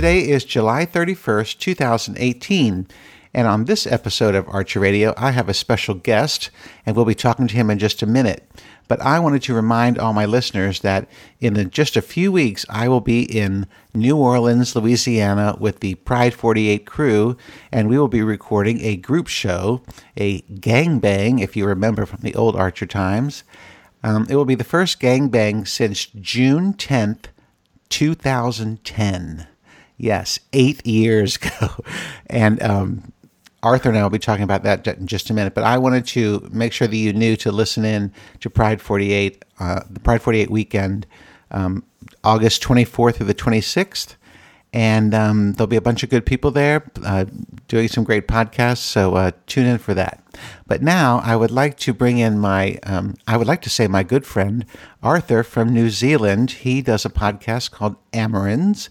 Today is July 31st, 2018. And on this episode of Archer Radio, I have a special guest, and we'll be talking to him in just a minute. But I wanted to remind all my listeners that in just a few weeks, I will be in New Orleans, Louisiana with the Pride 48 crew, and we will be recording a group show, a gangbang, if you remember from the old Archer times. Um, it will be the first gangbang since June 10th, 2010. Yes, eight years ago. And um, Arthur and I will be talking about that in just a minute. But I wanted to make sure that you knew to listen in to Pride 48, uh, the Pride 48 weekend, um, August 24th through the 26th. And um, there'll be a bunch of good people there uh, doing some great podcasts. So uh, tune in for that. But now I would like to bring in my, um, I would like to say my good friend Arthur from New Zealand. He does a podcast called AmeriNZ.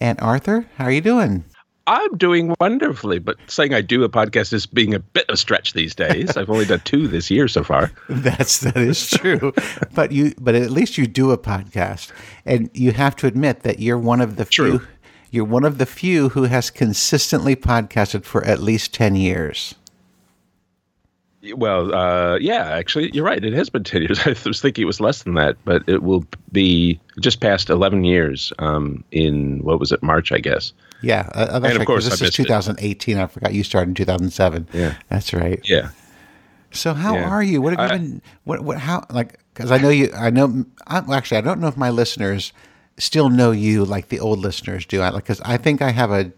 And Arthur, how are you doing? I'm doing wonderfully, but saying I do a podcast is being a bit of a stretch these days. I've only done two this year so far. That's that is true, but you but at least you do a podcast, and you have to admit that you're one of the True. few. You're one of the few who has consistently podcasted for at least ten years. Well, uh, yeah, actually, you're right. It has been 10 years. I was thinking it was less than that, but it will be just past 11 years um, in, what was it, March, I guess. Yeah, uh, And of right, 'cause course I this is missed it. 2018. I forgot you started in 2007. Yeah. that's right. Yeah. So how Yeah. are you? What have you I- been? What what how like? Because I know you. I know. I, well, actually, I don't know if my listeners still know you like the old listeners do. I like because I think I have a.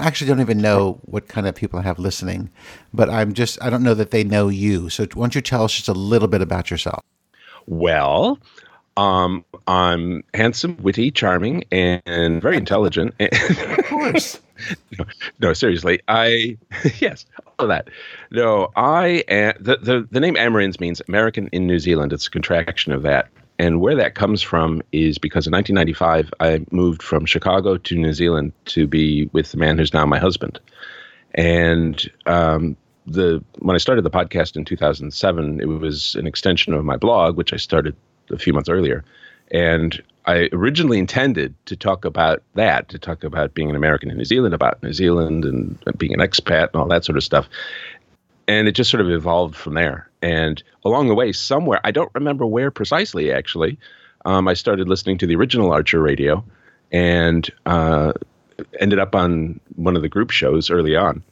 I actually don't even know what kind of people I have listening, but I'm just. I don't know that they know you. So why don't you tell us just a little bit about yourself? Well, um, I'm handsome, witty, charming, and very intelligent. Of course. no, no, seriously. I yes, all of that. No, I am, the, the the name AmeriNZ means American in New Zealand. It's a contraction of that. And where that comes from is because in 1995 I moved from Chicago to New Zealand to be with the man who's now my husband. And um, the when I started the podcast in 2007, it was an extension of my blog, which I started a few months earlier. And I originally intended to talk about that, to talk about being an American in New Zealand, about New Zealand and being an expat and all that sort of stuff. And it just sort of evolved from there. And along the way, somewhere, I don't remember where precisely actually, um, I started listening to the original Archer radio and uh, ended up on one of the group shows early on.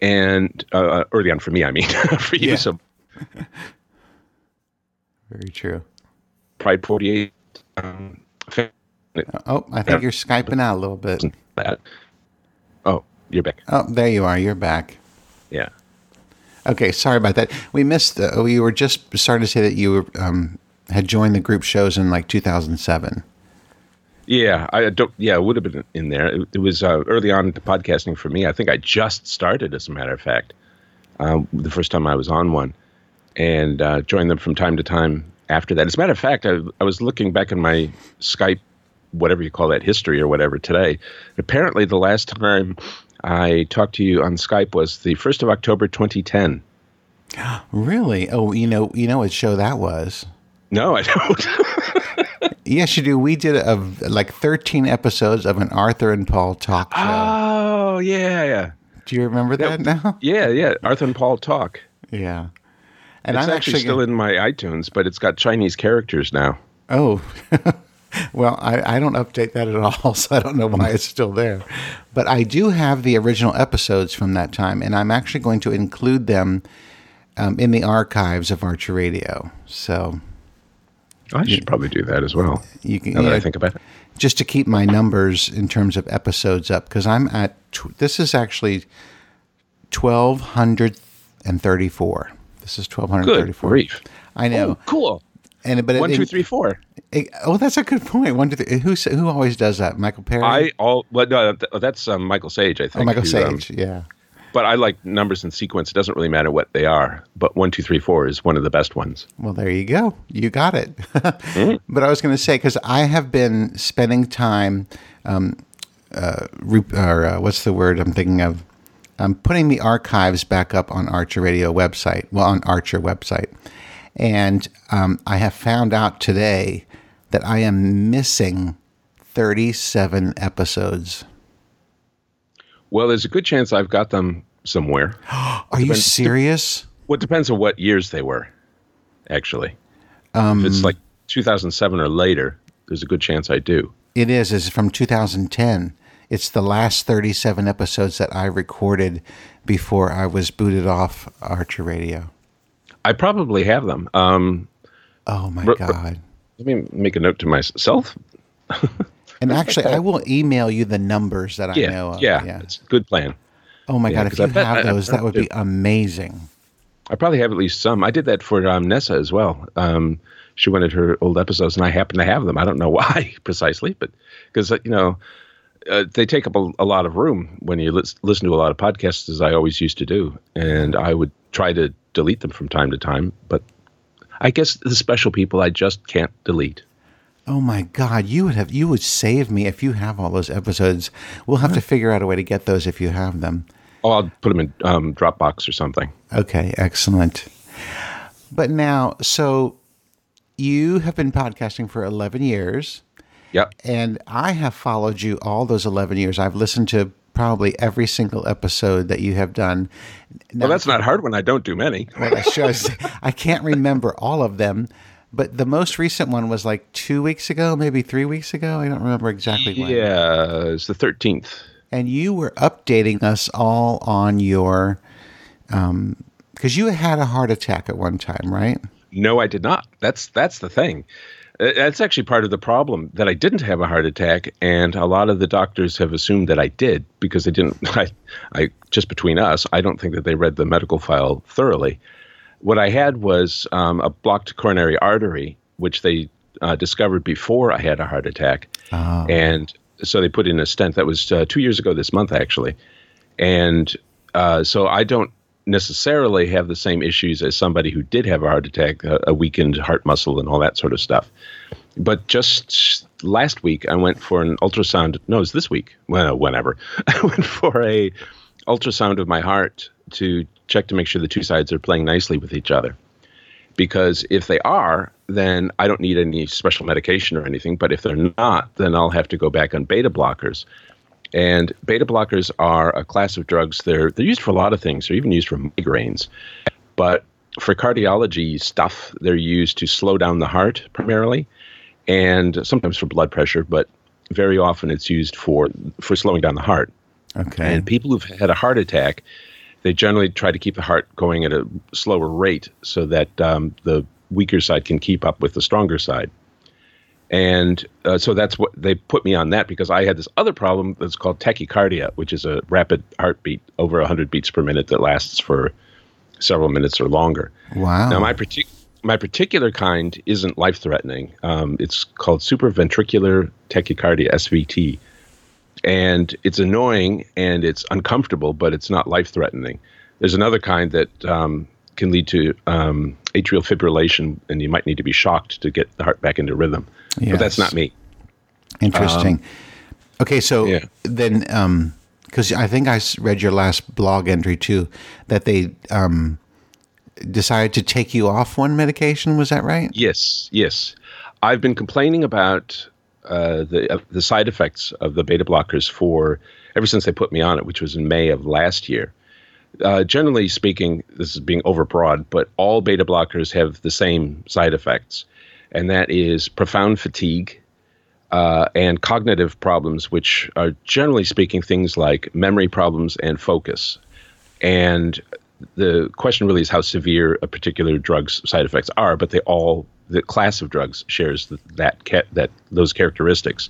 And uh, early on for me, I mean, for you. Yeah. So Very true. Pride 48. Um, Oh, I think you're skyping out a little bit. that. Oh, you're back. Oh, there you are. You're back. Yeah. Okay, sorry about that. We missed. Uh, we were just starting to say that you um, had joined the group shows in like 2007. Yeah, I don't. Yeah, it would have been in there. It, it was uh, early on into podcasting for me. I think I just started, as a matter of fact, um, the first time I was on one, and uh, joined them from time to time after that. As a matter of fact, I, I was looking back in my Skype, whatever you call that, history or whatever today. Apparently, the last time I talked to you on Skype was the first of October, 2010. Really? Oh, you know, you know what show that was? No, I don't. Yes, you do. We did a, like 13 episodes of an Arthur and Paul talk show. oh, yeah, yeah, do you remember that now? yeah, yeah. Arthur and Paul talk. Yeah. And it's I'm actually, still in my iTunes, but it's got Chinese characters now. Oh, well, I, I don't update that at all, so I don't know why it's still there. But I do have the original episodes from that time, and I'm actually going to include them um, in the archives of Archer Radio. So I should probably do that as well. you can Now that I think about it. just to keep my numbers in terms of episodes up because I'm at tw- this is actually twelve hundred and thirty four. This is twelve hundred thirty-four. Good thirty four. grief! I know, Oh, cool. And but One, two, it- three, four. it- oh, that's a good point. One, two, three. Who who always does that? Michael Perry. I all well no, th- that's um, Michael Sage, I think. oh, Michael who, Sage. um, yeah. but I like numbers in sequence. It doesn't really matter what they are. But one, two, three, four is one of the best ones. Well, there you go. You got it. Mm-hmm. But I was going to say because I have been spending time, um, uh, or uh, what's the word I'm thinking of? I'm putting the archives back up on Archer Radio website. Well, on Archer website, and um, I have found out today that I am missing 37 episodes. Well, there's a good chance I've got them somewhere. Are you serious? Well, it depends on what years they were, actually. Um, if it's like 2007 or later, there's a good chance I do. It is. It's from 2010. It's the last 37 episodes that I recorded before I was booted off Archer Radio. I probably have them. Um, oh my r- god! Let me make a note to myself. and actually, I will email you the numbers that yeah, I know of. Yeah, yeah, it's a good plan. Oh my yeah, god! If you I have those, I, I, that would be amazing. I probably have at least some. I did that for um, Nessa as well. Um, she wanted her old episodes, and I happen to have them. I don't know why precisely, but because you know uh, they take up a, a, lot of room when you li- listen to a lot of podcasts, as I always used to do, and I would try to delete them from time to time, but I guess the special people I just can't delete. Oh my God, you would have you would save me if you have all those episodes. We'll have to figure out a way to get those if you have them. Oh, I'll put them in um, Dropbox or something. Okay, excellent. But now, so you have been podcasting for eleven years. Yep. And I have followed you all those 11 years. I've listened to probably every single episode that you have done. Now, well, that's not hard when I don't do many. shows. I can't remember all of them, but the most recent one was like two weeks ago, maybe three weeks ago. I don't remember exactly when. Yeah, it's the 13th. And you were updating us all on your, because um, you had a heart attack at one time, right? No, I did not. That's that's the thing. Uh, that's actually part of the problem that I didn't have a heart attack, and a lot of the doctors have assumed that I did because they didn't. I, I just between us, I don't think that they read the medical file thoroughly. What I had was um, a blocked coronary artery, which they uh, discovered before I had a heart attack, oh. and so they put in a stent. That was uh, two years ago this month, actually, and uh, so I don't necessarily have the same issues as somebody who did have a heart attack, a, a weakened heart muscle, and all that sort of stuff. But just last week, I went for an ultrasound. No, it's this week. Well, whenever I went for a ultrasound of my heart to check to make sure the two sides are playing nicely with each other. Because if they are, then I don't need any special medication or anything. But if they're not, then I'll have to go back on beta blockers. And beta blockers are a class of drugs. They're they're used for a lot of things. They're even used for migraines, but for cardiology stuff, they're used to slow down the heart primarily, and sometimes for blood pressure. But very often it's used for for slowing down the heart. Okay. And people who've had a heart attack, they generally try to keep the heart going at a slower rate so that um, the weaker side can keep up with the stronger side. And uh, so that's what they put me on that because I had this other problem that's called tachycardia, which is a rapid heartbeat over 100 beats per minute that lasts for several minutes or longer. Wow. Now, my, partic- my particular kind isn't life threatening. Um, it's called supraventricular tachycardia, SVT. And it's annoying and it's uncomfortable, but it's not life threatening. There's another kind that um, can lead to um, atrial fibrillation, and you might need to be shocked to get the heart back into rhythm. Yes. But that's not me. Interesting. Um, okay, so yeah. then, because um, I think I read your last blog entry too, that they um, decided to take you off one medication. Was that right? Yes, yes. I've been complaining about uh, the uh, the side effects of the beta blockers for ever since they put me on it, which was in May of last year. Uh, generally speaking, this is being overbroad, but all beta blockers have the same side effects and that is profound fatigue uh, and cognitive problems, which are generally speaking things like memory problems and focus. And the question really is how severe a particular drug's side effects are, but they all the class of drugs shares that that, that those characteristics.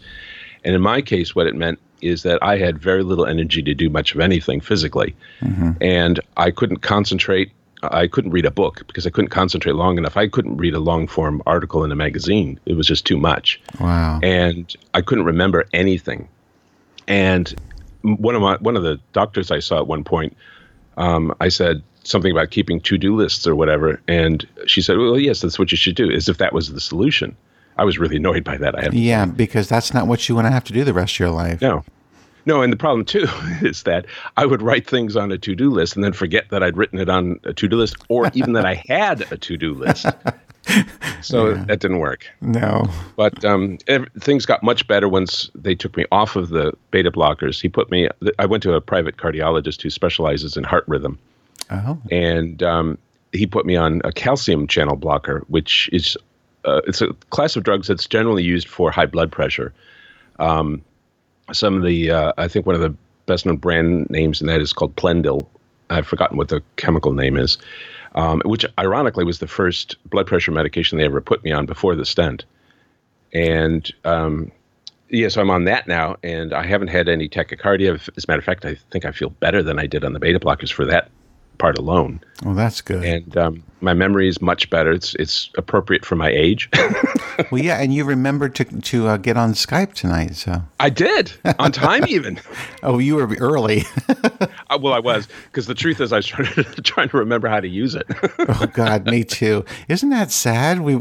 And in my case, what it meant is that I had very little energy to do much of anything physically, mm-hmm. and I couldn't concentrate I couldn't read a book because I couldn't concentrate long enough. I couldn't read a long form article in a magazine. It was just too much. Wow. And I couldn't remember anything. And one of my one of the doctors I saw at one point, um, I said something about keeping to do lists or whatever, and she said, "Well, yes, that's what you should do." As if that was the solution. I was really annoyed by that. I had yeah, because that's not what you want to have to do the rest of your life. No, no, and the problem too is that I would write things on a to-do list and then forget that I'd written it on a to-do list, or even that I had a to-do list. So that didn't work. No. But um, ev- things got much better once they took me off of the beta blockers. He put me. I went to a private cardiologist who specializes in heart rhythm, Oh. and um, he put me on a calcium channel blocker, which is uh, it's a class of drugs that's generally used for high blood pressure. Um, some of the uh, I think one of the best known brand names in that is called Plendil. I've forgotten what the chemical name is, um, which ironically was the first blood pressure medication they ever put me on before the stent. And um, yeah, so I'm on that now, and I haven't had any tachycardia. As a matter of fact, I think I feel better than I did on the beta blockers for that part alone. Well, that's good. And um, my memory is much better. It's it's appropriate for my age. well, yeah, and you remembered to to uh, get on Skype tonight. So, I did on time even. oh, you were early. Uh, well, I was because the truth is I was trying to, remember how to use it. oh God, me too. Isn't that sad? We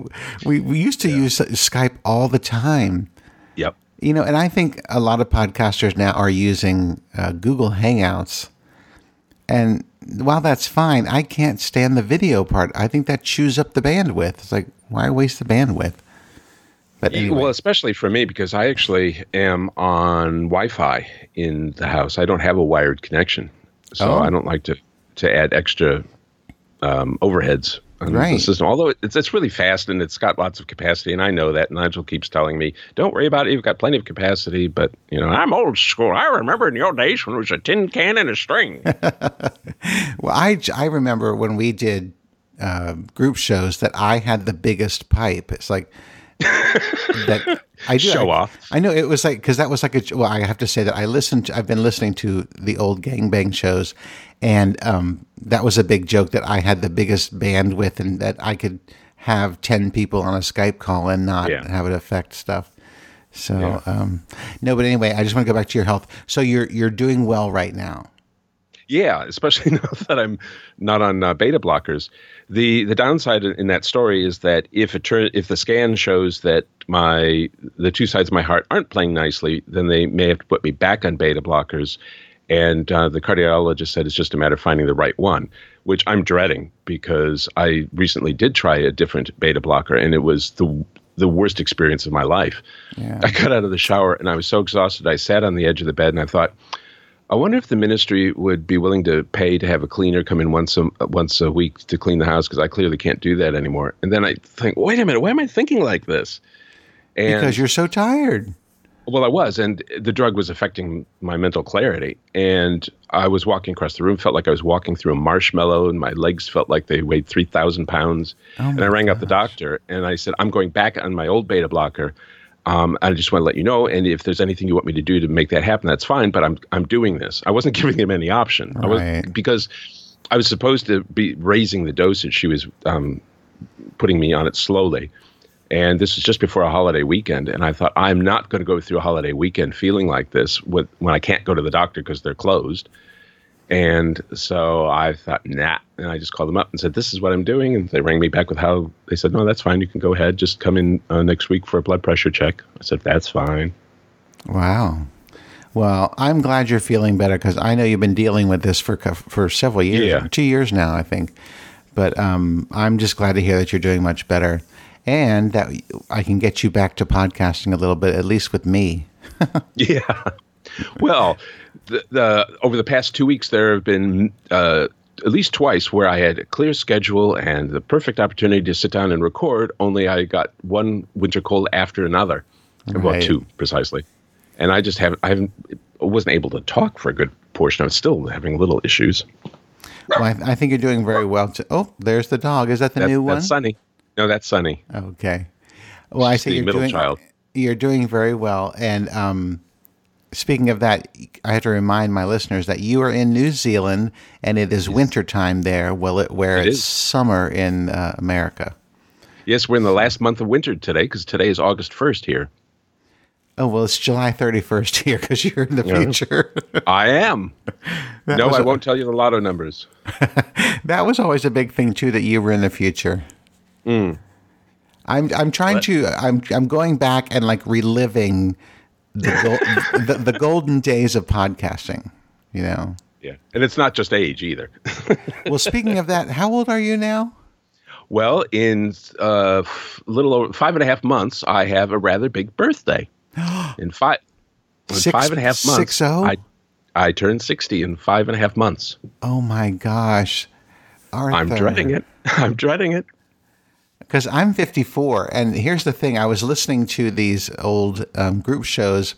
we we used to use Skype all the time. yep. You know, and I think a lot of podcasters now are using uh, Google Hangouts. And while that's fine, I can't stand the video part. I think that chews up the bandwidth. It's like, why waste the bandwidth? But anyway. Well, especially for me because I actually am on Wi-Fi in the house. I don't have a wired connection, so Oh. I don't like to to add extra um, overheads on the Right. system. Although it's it's really fast and it's got lots of capacity, and I know that. Nigel keeps telling me, "Don't worry about it. You've got plenty of capacity." But you know, I'm old school. I remember in the old days when it was a tin can and a string. Well, I, I remember when we did uh, group shows that I had the biggest pipe. It's like that. I do, Show I, off. I know it was like because that was like a. Well, I have to say that I listened. To, I've been listening to the old gangbang shows, and um, that was a big joke that I had the biggest bandwidth and that I could have ten people on a Skype call and not Yeah. have it affect stuff. So um, no, but anyway, I just want to go back to your health. So you're you're doing well right now. Yeah, especially now that I'm not on uh, beta blockers. The the downside in that story is that if it if the scan shows that my the two sides of my heart aren't playing nicely, then they may have to put me back on beta blockers. And uh, the cardiologist said it's just a matter of finding the right one, which I'm dreading because I recently did try a different beta blocker, and it was the the worst experience of my life. Yeah. I got out of the shower and I was so exhausted. I sat on the edge of the bed and I thought, I wonder if the ministry would be willing to pay to have a cleaner come in once a once a week to clean the house because I clearly can't do that anymore. And then I think, wait a minute, why am I thinking like this? And Because you're so tired. well, I was, and the drug was affecting my mental clarity. And I was walking across the room, felt like I was walking through a marshmallow, and my legs felt like they weighed three thousand pounds. Oh and I rang up the doctor, and I said, "I'm going back on my old beta blocker. Um, I just want to let you know, and if there's anything you want me to do to make that happen, that's fine. But I'm I'm doing this. I wasn't giving him any option. I was Right. because I was supposed to be raising the dosage. She was um, putting me on it slowly. And this was just before a holiday weekend. And I thought, I'm not going to go through a holiday weekend feeling like this with, when I can't go to the doctor because they're closed. And so I thought, nah. And I just called them up and said, this is what I'm doing. And they rang me back with how they said, no, that's fine. You can go ahead. Just come in uh, next week for a blood pressure check. I said, that's fine. Wow. Well, I'm glad you're feeling better because I know you've been dealing with this for for several years, Yeah. two years now, I think. But um, I'm just glad to hear that you're doing much better, and that I can get you back to podcasting a little bit, at least with me. Yeah. Well, the, the over the past two weeks, there have been uh, at least twice where I had a clear schedule and the perfect opportunity to sit down and record. Only I got one winter cold after another, well, Right. two precisely, and I just haven't. I haven't. wasn't able to talk for a good portion. I was still having little issues. Well, I, I think you're doing very well. To, oh, there's the dog. Is that the That- new one? That's Sunny. No, that's Sunny. Okay. Well, I say you're middle doing child. you're doing very well. And um, speaking of that, I have to remind my listeners that you are in New Zealand and it is winter time there, well, it, where It it's is. summer in uh, America. Yes, we're in the last month of winter today because today is August first here. Oh well, it's July 31st here because you're in the Yeah. future. I am. no, I a- won't tell you the lotto numbers. that was always a big thing too that you were in the future. Hmm. I'm I'm trying to I'm I'm going back and like reliving the the, the golden days of podcasting. You know. Yeah, and it's not just age either. Well, speaking of that, how old are you now? Well, in uh, a little over five and a half months, I have a rather big birthday. in five, in Six- five and a half months, six oh? I, I turned 60 in five and a half months. Oh my gosh. Arthur. I'm dreading it. I'm dreading it. Because I'm 54, and here's the thing: I was listening to these old um, group shows,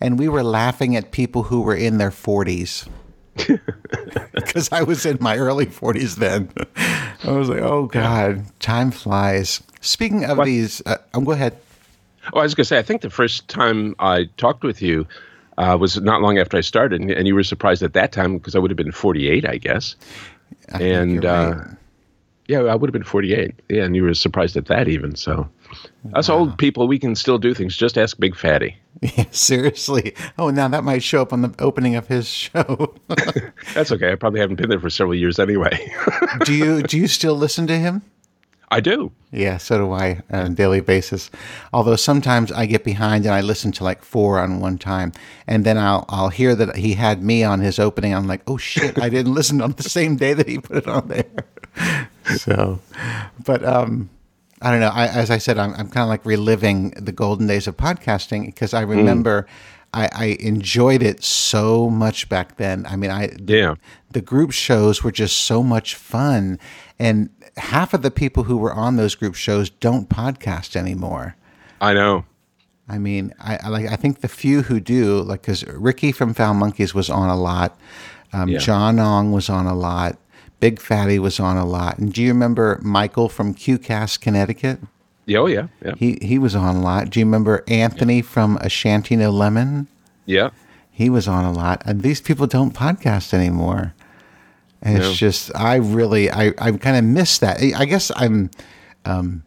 and we were laughing at people who were in their 40s. Because I was in my early 40s then. I was like, "Oh God, time flies." Speaking of What? these, uh, um, go ahead. Oh, I was going to say, I think the first time I talked with you uh, was not long after I started, and, and you were surprised at that time because I would have been 48, I guess. I think and uh, right. Yeah, I would have been 48. Yeah, and you were surprised at that even. So, us old people, we can still do things. Just ask Big Fatty. Yeah, seriously. Oh, now that might show up on the opening of his show. That's okay. I probably haven't been there for several years anyway. do you do you still listen to him? I do. Yeah, so do I on a daily basis. Although sometimes I get behind and I listen to like four on one time, and then I'll I'll hear that he had me on his opening. I'm like, oh shit, I didn't listen on the same day that he put it on there. so, but um, I don't know. I, as I said, I'm I'm kind of like reliving the golden days of podcasting because I remember. I, I enjoyed it so much back then. I mean, I the, Yeah. the group shows were just so much fun, and half of the people who were on those group shows don't podcast anymore. I know. I mean, I, I like. I think the few who do, like, because Ricky from Found Monkeys was on a lot, um, Yeah. John Ong was on a lot, Big Fatty was on a lot, and do you remember Michael from QCast Connecticut? Yeah, oh, yeah. Yeah. He he was on a lot. Do you remember Anthony from Ashanti No Lemon? Yeah. He was on a lot, and these people don't podcast anymore. And No. it's just, I really, I, I kind of miss that. I I guess I'm um,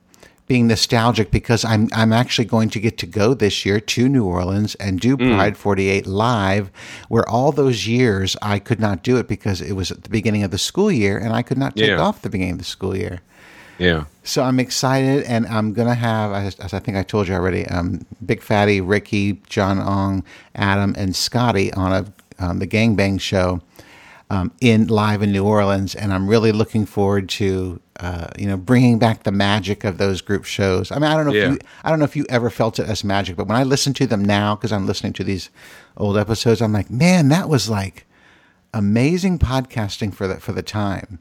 being nostalgic because I'm, I'm actually going to get to go this year to New Orleans and do Mm. Pride 48 live, where all those years I could not do it because it was at the beginning of the school year, and I could not take Yeah. off the beginning of the school year. Yeah. So I'm excited, and I'm gonna have, as, as I think I told you already, um, Big Fatty, Ricky, John Ong, Adam, and Scotty on a um, the Gangbang show um, in live in New Orleans, and I'm really looking forward to uh, you know bringing back the magic of those group shows. I mean, I don't know Yeah. if you, I don't know if you ever felt it as magic, but when I listen to them now, because I'm listening to these old episodes, I'm like, man, that was like amazing podcasting for the for the time.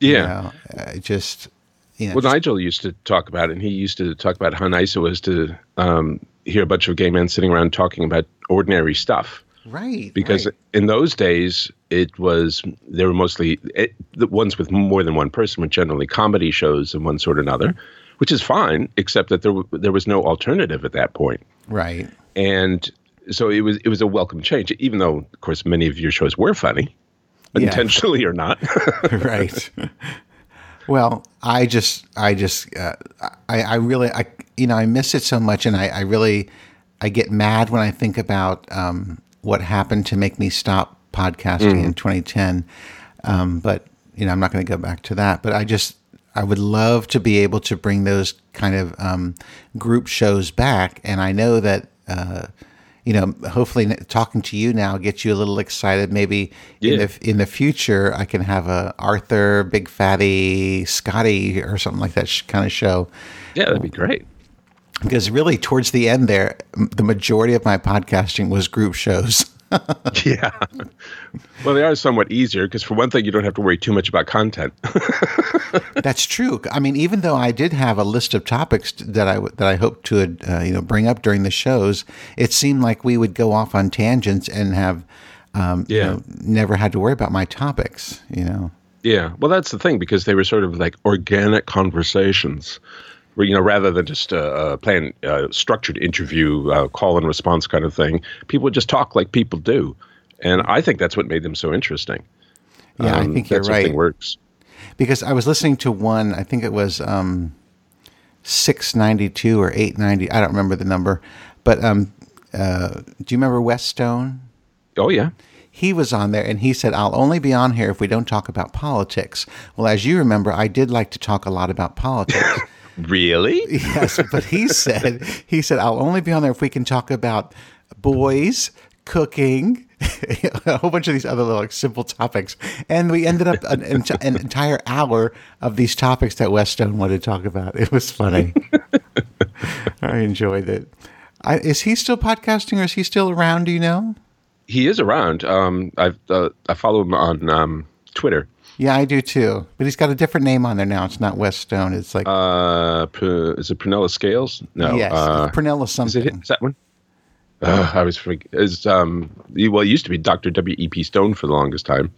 You Yeah. know, uh, just you know, Well, just- Nigel used to talk about it, and he used to talk about how nice it was to um, hear a bunch of gay men sitting around talking about ordinary stuff. Right Because right. in those days, it was they were mostly it, the ones with more than one person were generally comedy shows of one sort or another, which is fine, except that there w- there was no alternative at that point, right and so it was it was a welcome change. Even though, of course, many of your shows were funny, Yeah. intentionally or not. right well i just i just uh, i i really i you know i miss it so much and i i really i get mad when i think about um what happened to make me stop podcasting in 2010 um but you know i'm not going to go back to that but i just i would love to be able to bring those kind of um group shows back and i know that uh you know, hopefully talking to you now gets you a little excited. Maybe in the in the future, I can have a Arthur, Big Fatty, Scotty, or something like that sh- kind of show. yeah, that'd be great. Because really, towards the end, there, the majority of my podcasting was group shows. Yeah. Well, they are somewhat easier because, for one thing, you don't have to worry too much about content. That's true. I mean, even though I did have a list of topics that I that I hoped to uh, you know bring up during the shows, it seemed like we would go off on tangents and have um, you Yeah. know, never had to worry about my topics. You know. yeah. Well, that's the thing because they were sort of like organic conversations, you know, rather than just a uh, plan uh, structured interview, uh, call and response kind of thing, people would just talk like people do, and I think that's what made them so interesting. Yeah, I Um, think you're that sort of right. works. because I was listening to one. I think it was um, six ninety two or eight ninety. I don't remember the number, but um, uh, do you remember Wes Stone? Oh yeah. He was on there and he said, I'll only be on here if we don't talk about politics. Well, as you remember, I did like to talk a lot about politics. Really? yes, but he said, he said, I'll only be on there if we can talk about boys, cooking, a whole bunch of these other little like, simple topics, and we ended up an, an entire hour of these topics that Wes Stone wanted to talk about. It was funny. I enjoyed it. I, is he still podcasting, or is he still around? Do you know? He is around. Um, I uh, I follow him on um, Twitter. Yeah, I do too. But he's got a different name on there now. It's not Wes Stone. It's like uh, is it Prunella Scales? No, yes, uh, Prunella something. Is, it, is that one? Uh, I was is um well it used to be Dr. W E P Stone for the longest time.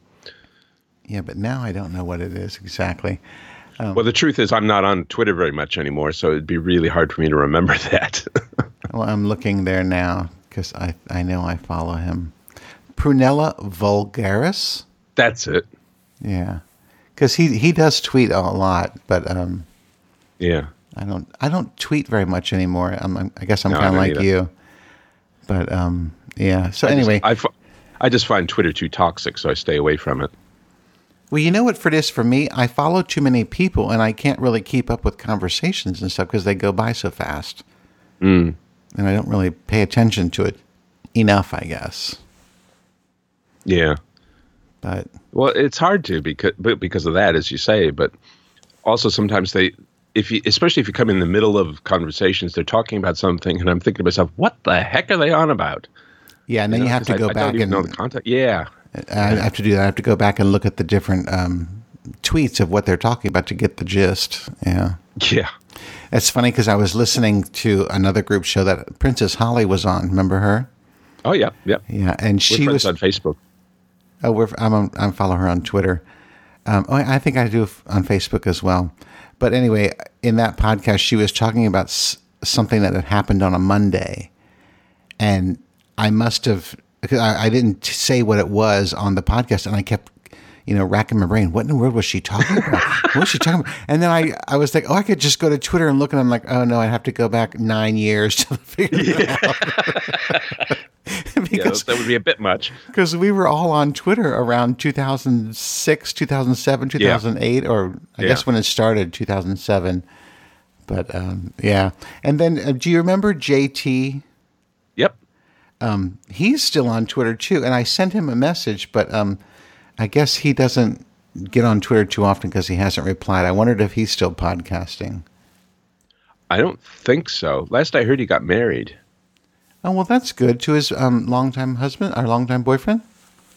Yeah, but now I don't know what it is exactly. Um, well, the truth is I'm not on Twitter very much anymore, so it'd be really hard for me to remember that. well, I'm looking there now because I I know I follow him. Prunella Vulgaris. That's it. Yeah, because he he does tweet a lot, but um, yeah, I don't I don't tweet very much anymore. I'm, I'm guess I'm no, kind of like either. you, but um, yeah. So I anyway, just, I, I just find Twitter too toxic, so I stay away from it. Well, you know what for this for me, I follow too many people, and I can't really keep up with conversations and stuff because they go by so fast, mm. and I don't really pay attention to it enough, I guess. Yeah. But well, it's hard to because because of that, as you say. But also sometimes they, if you, especially if you come in the middle of conversations, they're talking about something, and I'm thinking to myself, what the heck are they on about? Yeah, and then you, know, you have to go I, back I and know the context. Yeah, I have to do that. I have to go back and look at the different um, tweets of what they're talking about to get the gist. Yeah, yeah. It's funny because I was listening to another group show that Princess Holly was on. Remember her? Oh yeah, yeah, yeah. And she was on Facebook. Oh, we're, I'm I'm follow her on Twitter. Um, oh, I think I do on Facebook as well. But anyway, in that podcast, she was talking about something that had happened on a Monday, and I must have I, I didn't say what it was on the podcast, and I kept you know, racking my brain. What in the world was she talking about? what was she talking about? And then I, I was like, oh, I could just go to Twitter and look, and I'm like, oh no, I'd have to go back nine years to figure it out. because yeah, that would be a bit much. Because we were all on Twitter around 2006, 2007, 2008, yeah. or I yeah. guess when it started, 2007. But um, yeah, and then uh, do you remember JT? Yep. Um, he's still on Twitter too, and I sent him a message, but um, I guess he doesn't get on Twitter too often because he hasn't replied. I wondered if he's still podcasting. I don't think so. Last I heard, he got married. Oh well, that's good. To his um, longtime husband, our longtime boyfriend.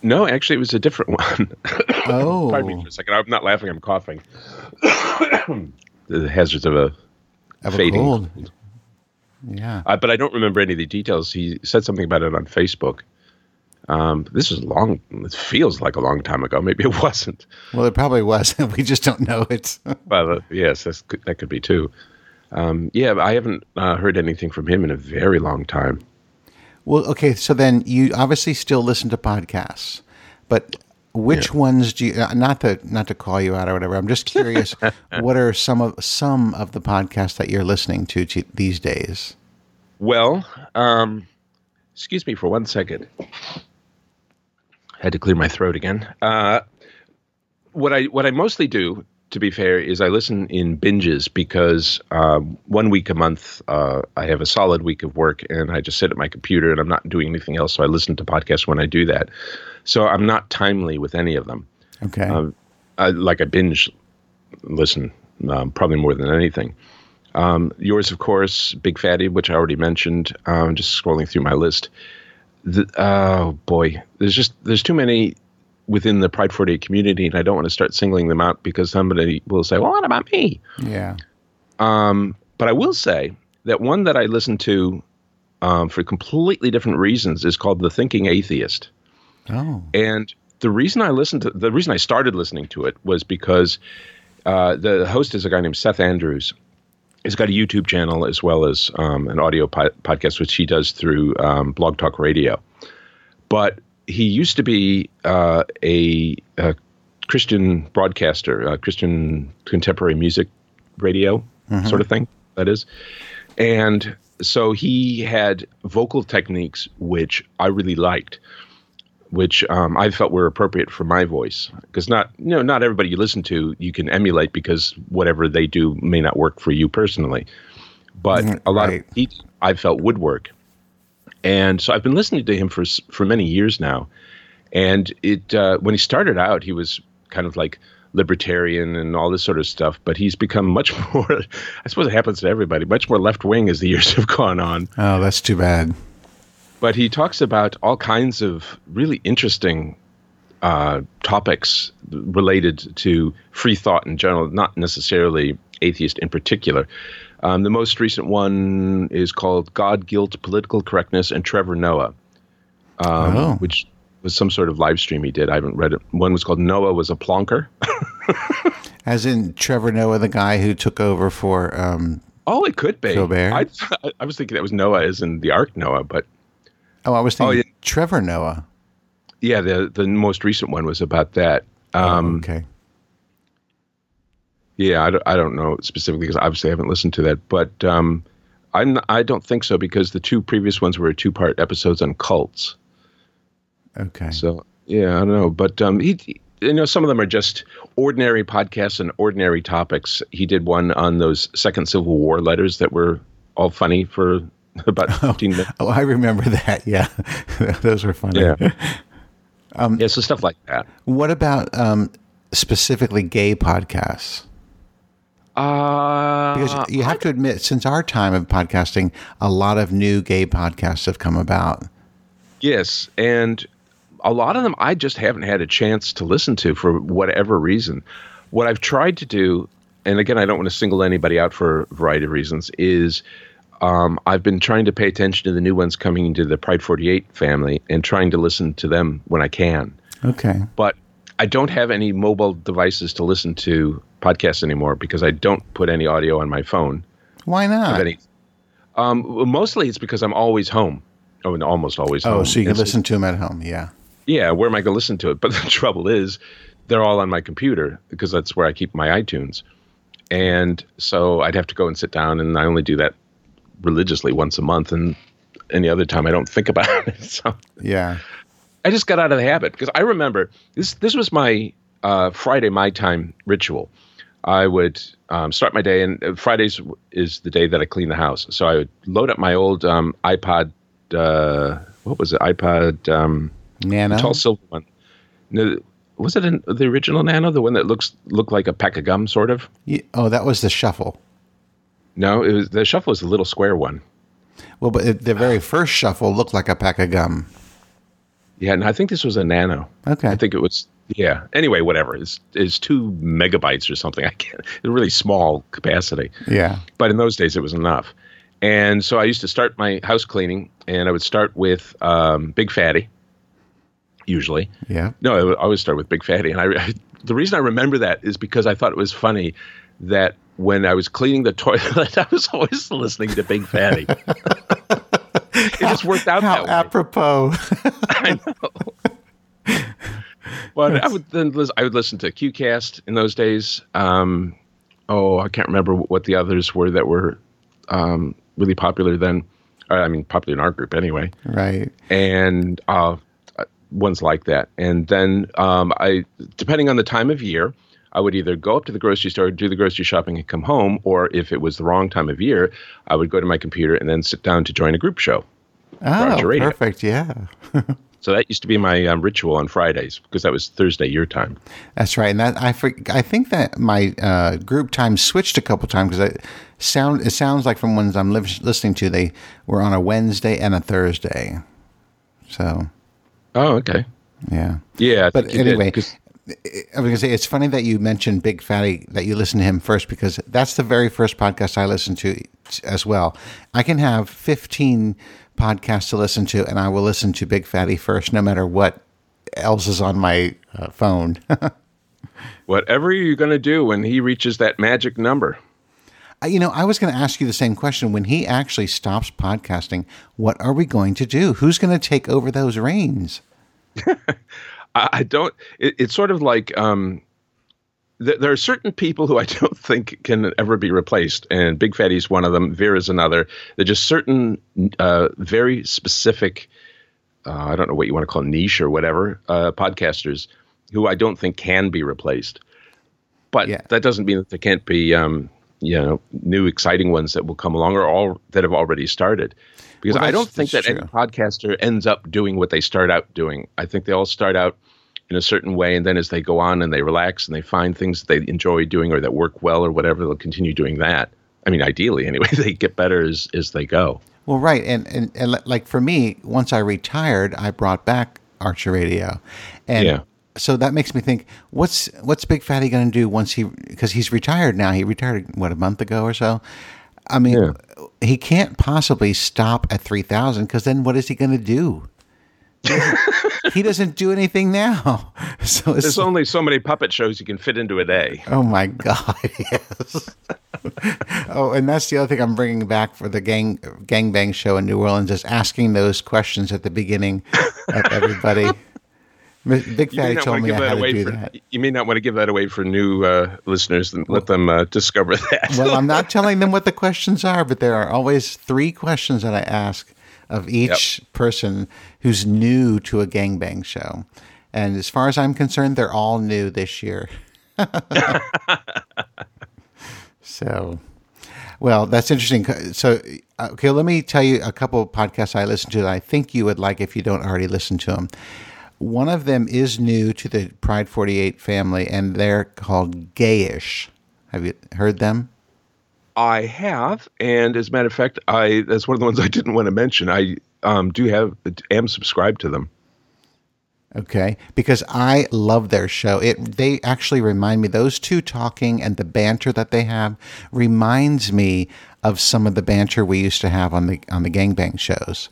No, actually, it was a different one. oh, pardon me for a second. I'm not laughing. I'm coughing. the hazards of a of fading a cold. Yeah, uh, but I don't remember any of the details. He said something about it on Facebook. Um, this is long. It feels like a long time ago. Maybe it wasn't. Well, it probably was. we just don't know it. well, uh, yes, that could be too. Um, yeah, I haven't uh, heard anything from him in a very long time. Well, okay, so then you obviously still listen to podcasts, but which yeah. ones do you? Uh, not to not to call you out or whatever. I'm just curious. what are some of some of the podcasts that you're listening to, to these days? Well, um, excuse me for one second. Had to clear my throat again. Uh, what I what I mostly do to be fair, is I listen in binges because um, one week a month uh, I have a solid week of work and I just sit at my computer and I'm not doing anything else. So I listen to podcasts when I do that. So I'm not timely with any of them. Okay. Um, I, like I binge listen um, probably more than anything. Um, yours, of course, Big Fatty, which I already mentioned. Um, just scrolling through my list. The, oh boy, there's just there's too many within the Pride 48 community, and I don't want to start singling them out because somebody will say, "Well, what about me?" Yeah. Um, but I will say that one that I listen to um, for completely different reasons is called "The Thinking Atheist." Oh. And the reason I listened to the reason I started listening to it was because uh, the host is a guy named Seth Andrews. He's got a YouTube channel as well as um, an audio po- podcast, which he does through um, Blog Talk Radio. But he used to be uh, a, a, Christian broadcaster, a Christian contemporary music radio mm-hmm. sort of thing. That is, and so he had vocal techniques which I really liked, which um, I felt were appropriate for my voice. Because not you know not everybody you listen to you can emulate because whatever they do may not work for you personally, but mm, a lot right. of I felt would work. And so I've been listening to him for for many years now. And it uh, when he started out, he was kind of like libertarian and all this sort of stuff, but he's become much more. I suppose it happens to everybody, much more left wing as the years have gone on. Oh, that's too bad. But he talks about all kinds of really interesting uh, topics related to free thought in general, not necessarily atheist in particular. Um, the most recent one is called God, Guilt, Political Correctness, and Trevor Noah, um, oh. which was some sort of live stream he did. I haven't read it. One was called Noah was a plonker. As in Trevor Noah, the guy who took over for. Um, oh, it could be. I, I, was thinking that was Noah as in the Ark Noah, but. Oh, I was thinking oh, yeah. Trevor Noah. Yeah, the the most recent one was about that. Oh, um, oh, okay. Yeah, I don't, I don't know specifically because obviously I haven't listened to that, but um, I'm I don't think so because the two previous ones were two part episodes on cults. Okay. So yeah, I don't know, but um, he, you know, some of them are just ordinary podcasts and ordinary topics. He did one on those Second Civil War letters that were all funny for about 15 minutes. Oh, I remember that. Yeah, those were funny. Yeah. Um, yeah, so stuff like that. What about um, specifically gay podcasts? Uh, because you have to admit, since our time of podcasting, a lot of new gay podcasts have come about. Yes, and a lot of them I just haven't had a chance to listen to for whatever reason. What I've tried to do, and again, I don't want to single anybody out for a variety of reasons, is um, I've been trying to pay attention to the new ones coming into the Pride 48 family and trying to listen to them when I can. Okay. But I don't have any mobile devices to listen to podcasts anymore because I don't put any audio on my phone. Why not? Um, mostly it's because I'm always home. Oh, and almost always oh, home. so you can listen to them at home. Yeah. Yeah. Where am I going to listen to it? But the trouble is, they're all on my computer because that's where I keep my iTunes. And so I'd have to go and sit down, and I only do that religiously once a month, and any other time I don't think about it. So yeah, I just got out of the habit because I remember this. This was my uh, Friday my time ritual. I would um, start my day, and uh, Fridays is the day that I clean the house. So I would load up my old um, iPod. Uh, what was it? iPod um, Nano, tall silver one. No, was it an, the original Nano, the one that looks looked like a pack of gum, sort of? Yeah, oh, that was the Shuffle. No, it was the Shuffle was a little square one. Well, but it, the very first Shuffle looked like a pack of gum. Yeah, and I think this was a Nano. Okay, I think it was yeah. Anyway, whatever. It's, it's two megabytes or something. I can't. It's a really small capacity. Yeah. But in those days, it was enough. And so I used to start my house cleaning, and I would start with um, Big Fatty. Usually. Yeah. No, I would always start with Big Fatty, and I, I. The reason I remember that is because I thought it was funny that when I was cleaning the toilet, I was always listening to Big Fatty. it just worked out how that way. apropos. I know. But I would then listen, I would listen to QCast in those days. Um, oh, I can't remember what the others were that were um, really popular then. Uh, I mean, popular in our group anyway. Right. And uh, ones like that. And then um, I, depending on the time of year, I would either go up to the grocery store, do the grocery shopping, and come home, or if it was the wrong time of year, I would go to my computer and then sit down to join a group show. Oh, perfect. Yeah. So that used to be my um, ritual on Fridays because that was Thursday your time. That's right, and that I for, I think that my uh, group time switched a couple times because it sound it sounds like from ones I'm li- listening to they were on a Wednesday and a Thursday. So. Oh, okay. Yeah. Yeah, but anyway. Did, I was going to say it's funny that you mentioned Big Fatty that you listen to him first because that's the very first podcast I listen to as well. I can have 15 podcasts to listen to, and I will listen to Big Fatty first, no matter what else is on my uh, phone. Whatever you're going to do when he reaches that magic number. You know, I was going to ask you the same question. When he actually stops podcasting, what are we going to do? Who's going to take over those reins? I don't. It, it's sort of like um, there are certain people who I don't think can ever be replaced, and Big Fatty's one of them. Vera's another. They're just certain uh, very specific. Uh, I don't know what you want to call niche or whatever uh, podcasters who I don't think can be replaced. But yeah. that doesn't mean that there can't be um, you know new exciting ones that will come along or all that have already started because Well, i don't think that that's any podcaster ends up doing what they start out doing i think they all start out in a certain way and then as they go on and they relax and they find things that they enjoy doing or that work well or whatever they'll continue doing that i mean ideally anyway they get better as, as they go Well, right, and, and and like for me, once I retired, I brought back Archer Radio, and Yeah. so that makes me think, what's what's Big Fatty going to do once he because he's retired now? He retired what a month ago or so. I mean, Yeah. He can't possibly stop at three thousand because then what is he going to do? he doesn't do anything now. So it's there's only so many puppet shows you can fit into a day Oh my God! Yes. oh, and that's the other thing I'm bringing back for the gang gang bang show in New Orleans is asking those questions at the beginning of everybody. Big Fatty told me I that had to away do for. that. You may not want to give that away for new uh, listeners and let them uh, discover that. Well, I'm not telling them what the questions are, but there are always three questions that I ask of each person who's new to a gangbang show. And as far as I'm concerned, they're all new this year. so, well, that's interesting. So, uh, okay, let me tell you a couple of podcasts I listen to that I think you would like if you don't already listen to them. One of them is new to the Pride 48 family, and they're called Gayish. Have you heard them? I have, and as a matter of fact, I that's one of the ones I didn't want to mention. I um, do have am subscribed to them. Okay, because I love their show. It they actually remind me those two talking and the banter that they have reminds me of some of the banter we used to have on the on the gangbang shows.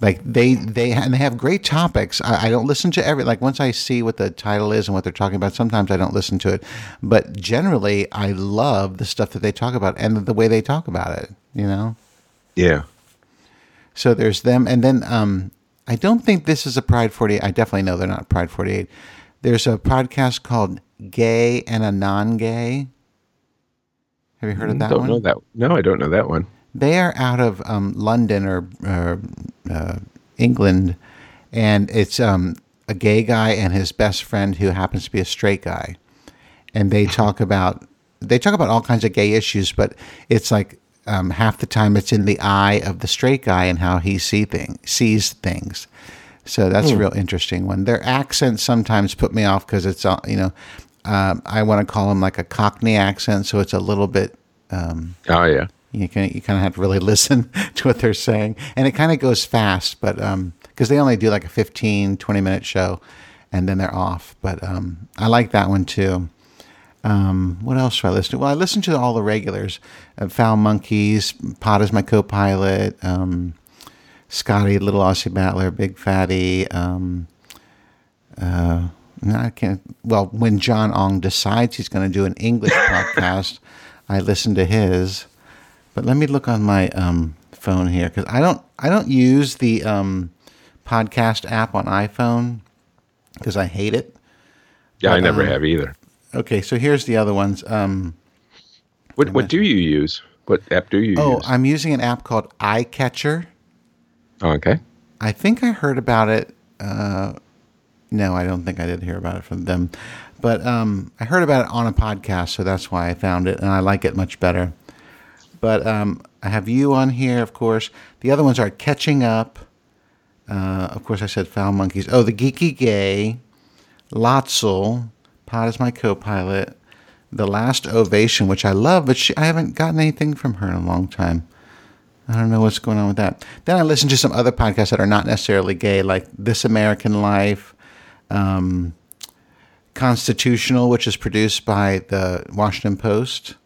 Like they they and they have great topics. I, I don't listen to every like once I see what the title is and what they're talking about. Sometimes I don't listen to it, but generally I love the stuff that they talk about and the way they talk about it. You know. Yeah, So there's them, and then um, I don't think this is a Pride 48. I definitely know they're not Pride 48. There's a podcast called Gay and a Non-Gay. Have you heard of that don't one? know that. No, I don't know that one. They are out of um, London or, uh, England, and it's um, a gay guy and his best friend who happens to be a straight guy, and they talk about they talk about all kinds of gay issues, but it's like um, half the time it's in the eye of the straight guy and how he see thing sees things. So that's a real interesting one. Their accents sometimes put me off because it's all you know. Um, I want to call them like a Cockney accent, so it's a little bit Oh yeah, you can you kind of have to really listen to what they're saying and it kind of goes fast but um because they only do like a 15 20 minute show and then they're off but um i like that one too um what else do i listen to well i listen to all the regulars uh, foul monkeys pot is my co-pilot um scotty little aussie battler big fatty um uh no, I can't. Well, when John Ong decides he's going to do an English podcast, I listen to his. But let me look on my um, phone here because I don't I don't use the um, podcast app on iPhone because I hate it. yeah. I never um, have either. Okay, so here's the other ones. Um, What What do you use? What app do you use? oh, use? I'm using an app called iCatcher. Oh, okay. I think I heard about it. Uh, no, I don't think I did hear about it from them, but um, I heard about it on a podcast, so that's why I found it, and I like it much better. But um, I have you on here, of course. The other ones are Catching Up. Uh, of course, I said Foul Monkeys. Oh, The Geeky Gay, Lotzel, Pod is my co-pilot. The Last Ovation, which I love, but she, I haven't gotten anything from her in a long time. I don't know what's going on with that. Then I listen to some other podcasts that are not necessarily gay, like This American Life, um, Constitutional, which is produced by the Washington Post,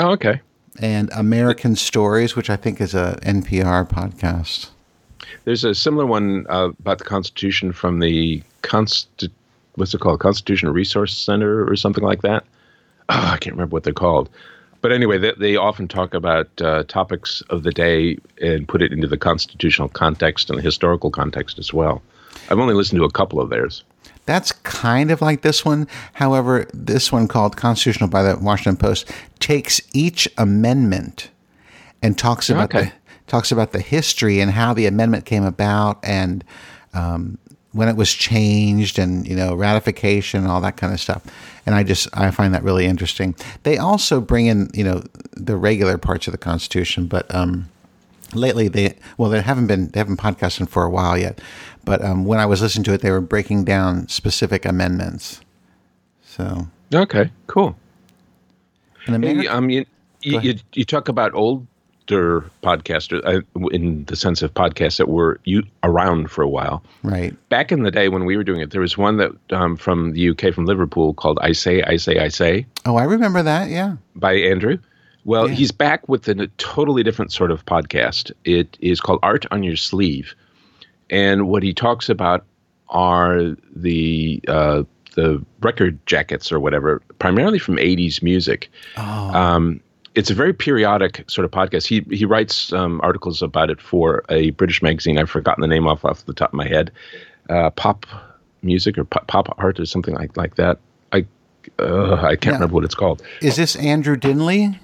Oh, okay. And American Stories, which I think is a NPR podcast. There's a similar one uh, about the Constitution from the Consti- what's it called? Constitutional Resource Center or something like that. Oh, I can't remember what they're called. But anyway, they, they often talk about uh, topics of the day and put it into the constitutional context and the historical context as well. I've only listened to a couple of theirs. That's kind of like this one. However, this one called Constitutional by the Washington Post takes each amendment and talks about Okay. the talks about the history and how the amendment came about and um, when it was changed and you know ratification and all that kind of stuff and i just i find that really interesting they also bring in you know the regular parts of the constitution but um lately they well they haven't been they haven't podcasting for a while yet but um, when i was listening to it they were breaking down specific amendments so Okay, cool. And America, Hey, um, you, you, you, you talk about older podcasters uh, in the sense of podcasts that were you around for a while. right Back in the day when we were doing it, there was one that um, from the UK, from Liverpool, called "I Say, I Say, I Say" oh i remember that yeah by Andrew. Well, Yeah. he's back with a totally different sort of podcast. It is called Art on Your Sleeve, and what he talks about are the uh, the record jackets or whatever, primarily from '80s music. oh Um, it's a very periodic sort of podcast. He he writes um, articles about it for a British magazine. I've forgotten the name off off the top of my head. Uh, pop music or pop, pop art or something like like that. I uh, I can't Yeah. remember what it's called. is this andrew dinley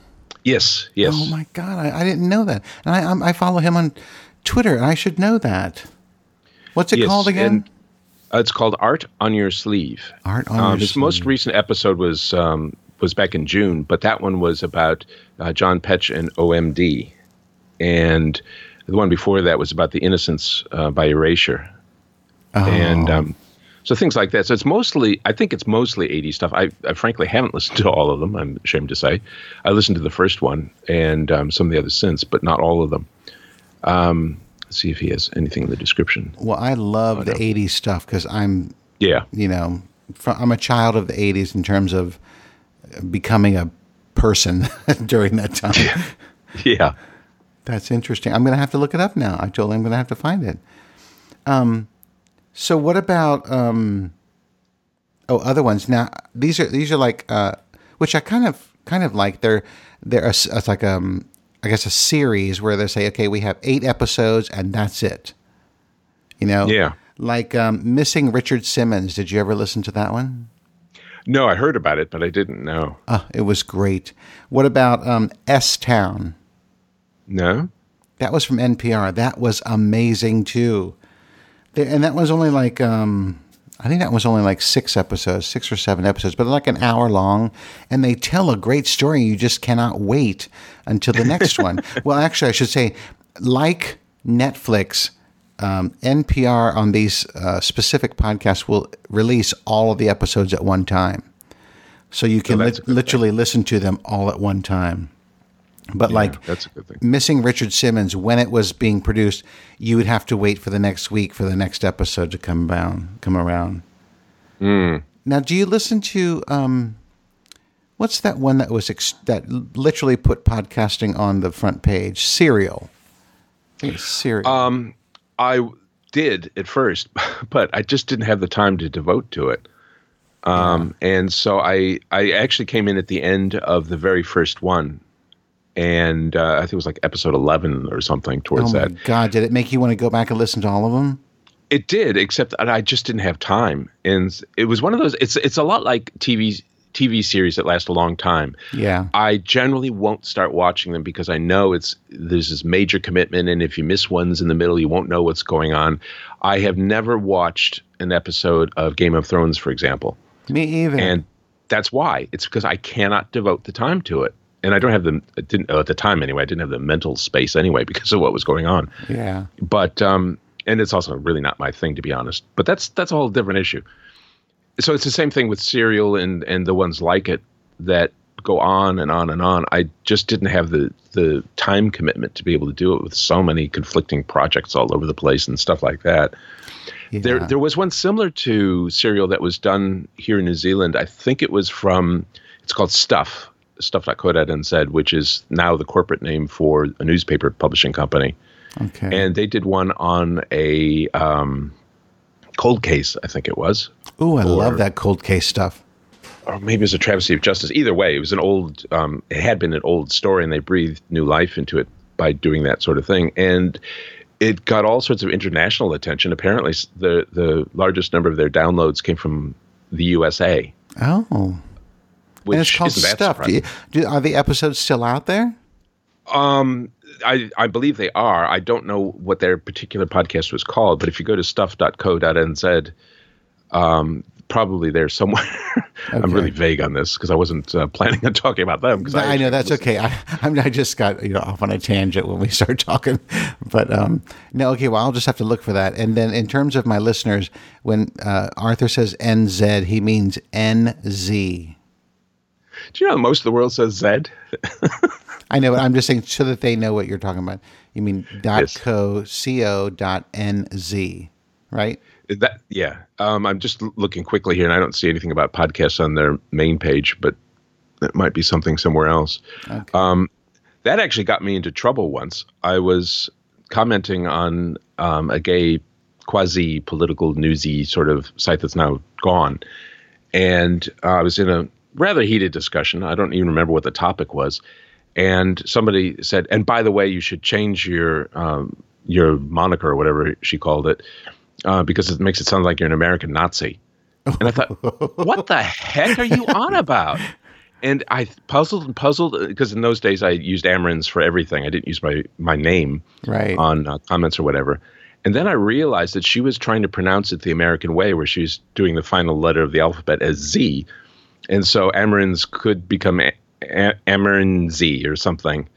Yes, yes. Oh my god, I, I didn't know that, and I I'm, I follow him on Twitter, I should know that. What's it Yes, called again? uh, it's called Art on Your Sleeve. Art on Um, Your his most recent episode was um, was back in June, but that one was about uh, John Petch and OMD, and the one before that was about the Innocents uh, by Erasure, Oh. and um, so things like that. So it's mostly, I think it's mostly 80s stuff. I, I frankly haven't listened to all of them. I'm ashamed to say, I listened to the first one and um, some of the others since, but not all of them. See if he has anything in the description. well, I love the no. '80s stuff because I'm Yeah. you know fr I'm a child of the '80s in terms of becoming a person during that time. Yeah. That's interesting. I'm going to have to look it up now. I told him I'm going to have to find it. Um, so what about um, oh other ones? Now these are these are like uh, which I kind of kind of like. They're they're a, it's like um I guess a series where they say okay we have eight episodes and that's it. You know. Yeah. Like um, missing Richard Simmons. Did you ever listen to that one? No, I heard about it, but I didn't know. Oh, it was great. What about um, S Town? No? That was from NPR. That was amazing too. And that was only like um, I think that was only like six episodes, six or seven episodes, but like an hour long. And they tell a great story. You just cannot wait until the next one. Well, actually, I should say, like Netflix, um, NPR on these uh, specific podcasts will release all of the episodes at one time, so you can a good literally listen to them all at one time. But like that's a good thing. missing Richard Simmons when it was being produced, you would have to wait for the next week for the next episode to come down, come around. Hmm. Now, do you listen to um, what's that one that was ex- that literally put podcasting on the front page? Serial. I think it's Serial. Um, I did at first, but I just didn't have the time to devote to it. Um, and so I, I actually came in at the end of the very first one, and uh, I think it was like episode eleven or something oh towards my that. God! Did it make you want to go back and listen to all of them? It did, except I just didn't have time, and it was one of those. It's it's a lot like TV TV series that last a long time. Yeah. I generally won't start watching them because I know it's there's this major commitment, and if you miss ones in the middle, you won't know what's going on. I have never watched an episode of Game of Thrones, for example, Me either. and that's why. It's because I cannot devote the time to it, and I don't have the I didn't at the time anyway. I didn't have the mental space anyway because of what was going on. yeah. But um, and it's also really not my thing to be honest. But that's that's a whole different issue. So it's the same thing with Serial and and the ones like it that go on and on and on. I just didn't have the the time commitment to be able to do it with so many conflicting projects all over the place and stuff like that. yeah. There there was one similar to Serial that was done here in New Zealand. I think it was from it's called Stuff stuff.co.nz, which is now the corporate name for a newspaper publishing company okay. and they did one on a um, cold case, I think it was, Ooh, I love that cold case stuff. or maybe it was a travesty of justice. Either way, it was an old, um, it had been an old story, and they breathed new life into it by doing that sort of thing, and it got all sorts of international attention. Apparently, the the largest number of their downloads came from the USA, Oh. Which and it's called Stuff. Do you, do, are the episodes still out there? Um, I, I believe they are. I don't know what their particular podcast was called, but if you go to stuff.co.nz, um, probably there somewhere. Okay. I'm really vague on this because I wasn't uh, planning on talking about them. Because I, I, know that's okay. I, I, just got you know off on a tangent when we start talking, but um, no, okay. Well, I'll just have to look for that. And then in terms of my listeners, when uh, Arthur says NZ, he means NZ. Do you know most of the world says Z? I know, but I'm just saying so that they know what you're talking about. You mean dot yes. co co dot nz, right? That yeah. Um, I'm just looking quickly here, and I don't see anything about podcasts on their main page, but it might be something somewhere else. Okay. Um, that actually got me into trouble once. I was commenting on um, a gay quasi political newsy sort of site that's now gone, and uh, I was in a rather heated discussion. I don't even remember what the topic was, and somebody said, "And by the way, you should change your um, your moniker or whatever she called it." uh, because it makes it sound like you're an American Nazi. And I thought, what the heck are you on about? And I puzzled and puzzled because in those days I used AmeriNZ for everything. I didn't use my my name right. on uh, comments or whatever. And then I realized that she was trying to pronounce it the American way, where she was doing the final letter of the alphabet as Z, and so AmeriNZ could become a- a- Z or something.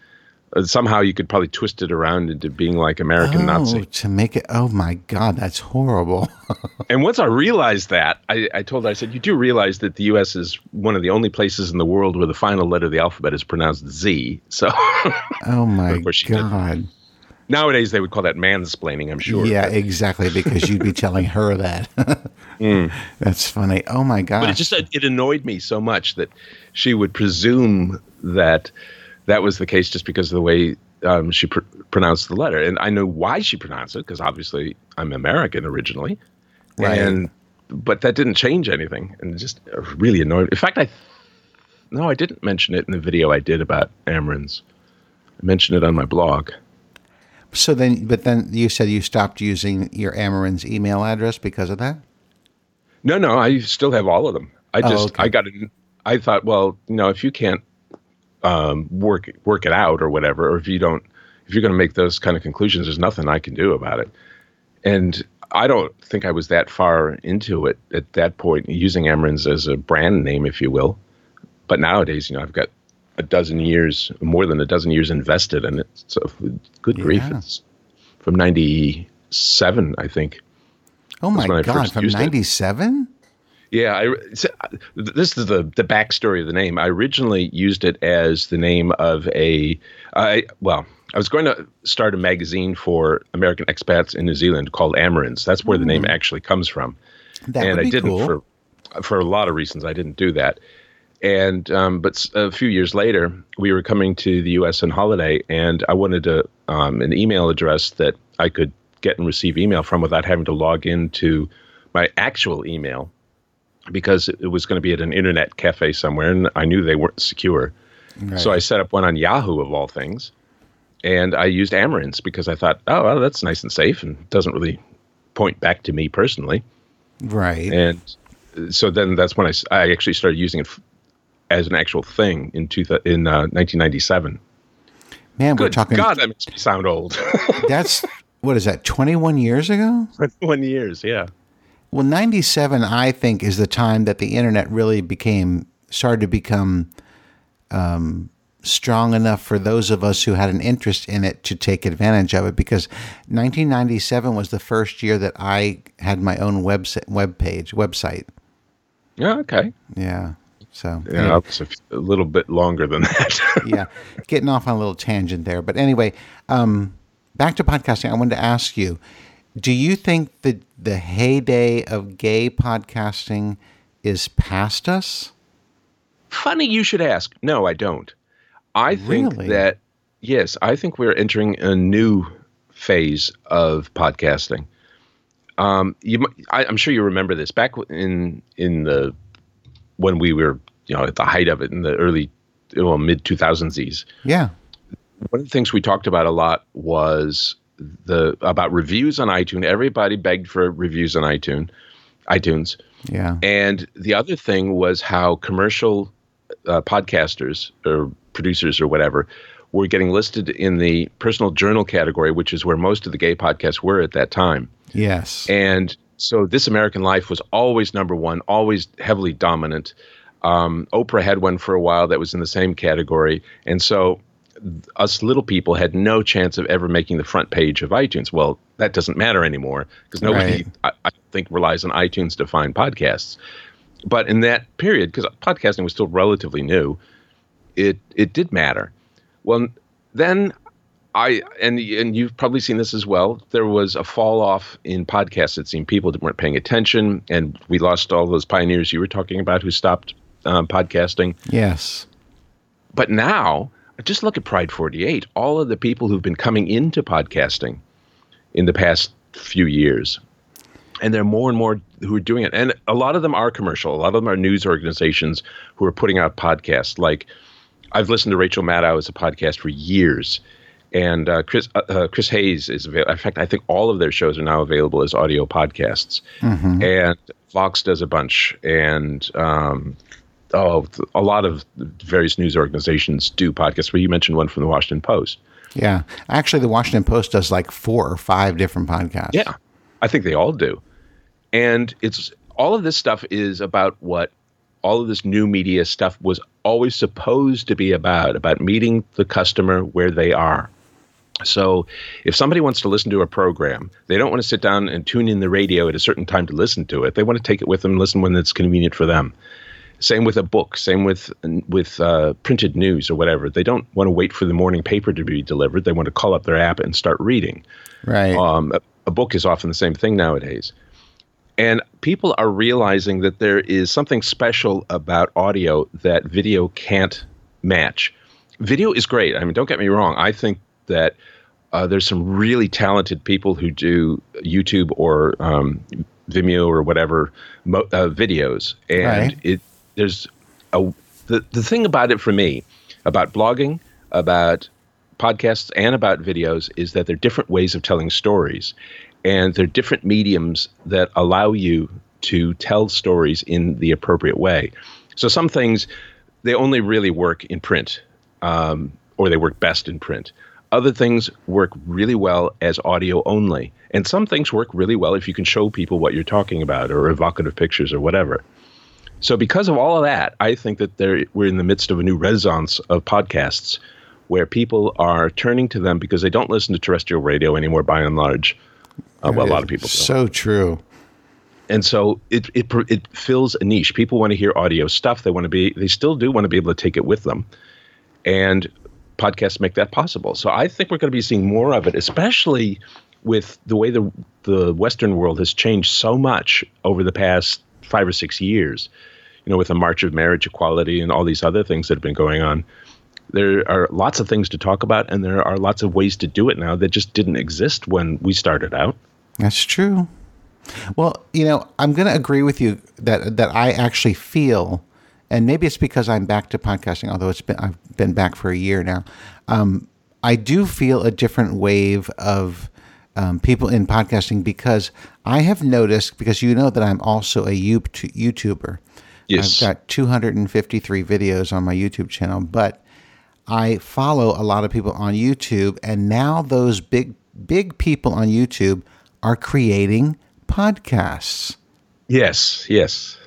Uh, somehow you could probably twist it around into being like American oh, Nazi. To make it, oh my God, that's horrible. and once I realized that, I, I, told her, I said, You do realize that the U.S. is one of the only places in the world where the final letter of the alphabet is pronounced Z. So, oh my God. Did. Nowadays, they would call that mansplaining, I'm sure. Yeah, exactly, because you'd be telling her that. mm. That's funny. Oh my God. But it just it annoyed me so much that she would presume that that was the case just because of the way um, she pr- pronounced the letter. And I know why she pronounced it because obviously I'm American originally. Right. And but that didn't change anything, and just really annoyed. In fact, I no, I didn't mention it in the video I did about AmeriNZ. I mentioned it on my blog. So then, but then you said you stopped using your AmeriNZ email address because of that. No, no, I still have all of them. I oh, just oh, okay. I got it. I thought, well, you know, if you can't um, work work it out or whatever. Or if you don't, if you're going to make those kind of conclusions, there's nothing I can do about it. And I don't think I was that far into it at that point, using AmeriNZ as a brand name, if you will. But nowadays, you know, I've got a dozen years, more than a dozen years invested in it. So, good yeah. grief, it's from '97, I think. Oh my God, from '97? Yeah, I, this is the the backstory of the name. I originally used it as the name of a, I well, I was going to start a magazine for American expats in New Zealand called AmeriNZ. That's where mm. the name hmm. actually comes from. That and I didn't cool. for for a lot of reasons. I didn't do that. And um, but a few years later, we were coming to the U.S. on holiday, and I wanted a um, an email address that I could get and receive email from without having to log into my actual email because it was going to be at an internet cafe somewhere, and I knew they weren't secure. Right. So I set up one on Yahoo of all things, and I used AmeriNZ because I thought, oh, well, that's nice and safe, and doesn't really point back to me personally. Right. And so then that's when I, I actually started using it as an actual thing in two, in uh, 1997. Man, Good we're talking. God, that makes me sound old. that's what is that? 21 years ago. 21 years, yeah. Well, 97, I think, is the time that the internet really became, started to become um, strong enough for those of us who had an interest in it to take advantage of it because 1997 was the first year that I had my own web, web page, website. Yeah, okay. Yeah. So, yeah, anyway. was a, little bit longer than that. yeah. Getting off on a little tangent there. But anyway, um, back to podcasting, I wanted to ask you do you think that the heyday of gay podcasting is past us? Funny you should ask. No, I don't. I think really? that yes, I think we're entering a new phase of podcasting. Um, you, I, am sure you remember this back in in the when we were you know at the height of it in the early well mid 2000s. Yeah. One of the things we talked about a lot was the about reviews on iTunes. Everybody begged for reviews on iTunes. iTunes. Yeah. And the other thing was how commercial uh, podcasters or producers or whatever were getting listed in the personal journal category, which is where most of the gay podcasts were at that time. Yes. And so This American Life was always number one, always heavily dominant. Um, Oprah had one for a while that was in the same category. And so us little people had no chance of ever making the front page of iTunes. Well, that doesn't matter anymore because nobody, right. I, I, think, relies on iTunes to find podcasts. But in that period, because podcasting was still relatively new, it it did matter. Well, then I and and you've probably seen this as well. There was a fall off in podcasts. It seemed people weren't paying attention, and we lost all those pioneers you were talking about who stopped um, podcasting. Yes, but now just look at Pride 48. All of the people who've been coming into podcasting in the past few years, and there are more and more who are doing it, and a lot of them are commercial. A lot of them are news organizations who are putting out podcasts. Like I've listened to Rachel Maddow as a podcast for years and uh, Chris uh, uh, Chris Hayes is available. In fact, I think all of their shows are now available as audio podcasts. Mm-hmm. And Vox does a bunch, and um, oh, a lot of various news organizations do podcasts. Well, you mentioned one from the Washington Post. Yeah, actually, the Washington Post does like four or five different podcasts. Yeah, I think they all do, and it's all of this stuff is about what all of this new media stuff was always supposed to be about about meeting the customer where they are so if somebody wants to listen to a program, they don't want to sit down and tune in the radio at a certain time to listen to it. They want to take it with them, and listen when it's convenient for them. Same with a book. Same with with uh, printed news or whatever. They don't want to wait for the morning paper to be delivered. They want to call up their app and start reading. Right. Um, a, a book is often the same thing nowadays. And people are realizing that there is something special about audio that video can't match. Video is great. I mean, don't get me wrong. I think that uh, there's some really talented people who do YouTube or um, Vimeo or whatever mo- uh, videos, and right. it there's a the the thing about it for me about blogging, about podcasts, and about videos is that they're different ways of telling stories, and they're different mediums that allow you to tell stories in the appropriate way. So some things they only really work in print, um, or they work best in print. Other things work really well as audio only. And some things work really well if you can show people what you're talking about or evocative pictures or whatever. So, because of all of that, I think that there, we're in the midst of a new renaissance of podcasts where people are turning to them because they don't listen to terrestrial radio anymore by and large. Uh, well, a lot of people. So true. And so it, it it fills a niche. People want to hear audio stuff. They want to be. They still do want to be able to take it with them. And podcasts make that possible. So I think we're going to be seeing more of it, especially with the way the the Western world has changed so much over the past five or six years. You know, with the March of Marriage Equality and all these other things that have been going on. There are lots of things to talk about, and there are lots of ways to do it now that just didn't exist when we started out. That's true. Well, you know, I'm going to agree with you that that I actually feel and maybe it's because I'm back to podcasting, although it's been I've been back for a year now. Um, I do feel a different wave of um, people in podcasting because I have noticed because you know that I'm also a YouTuber. Yes, I've got 253 videos on my YouTube channel, but I follow a lot of people on YouTube, and now those big big people on YouTube are creating podcasts. Yes, yes.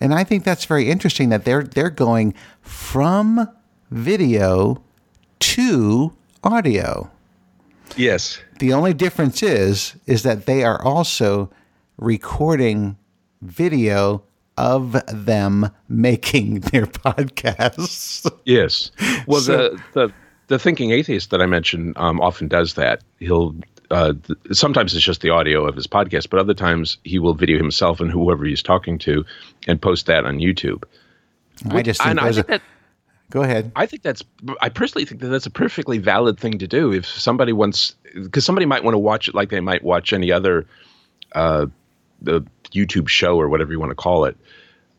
And I think that's very interesting that they're they're going from video to audio. Yes. The only difference is is that they are also recording video of them making their podcasts. Yes. Well, so, the, the the thinking atheist that I mentioned um, often does that. He'll uh, th- sometimes it's just the audio of his podcast, but other times he will video himself and whoever he's talking to and post that on YouTube. I just think, I think that, go ahead. I think that's I personally think that that's a perfectly valid thing to do. If somebody wants, because somebody might want to watch it like they might watch any other uh, the YouTube show or whatever you want to call it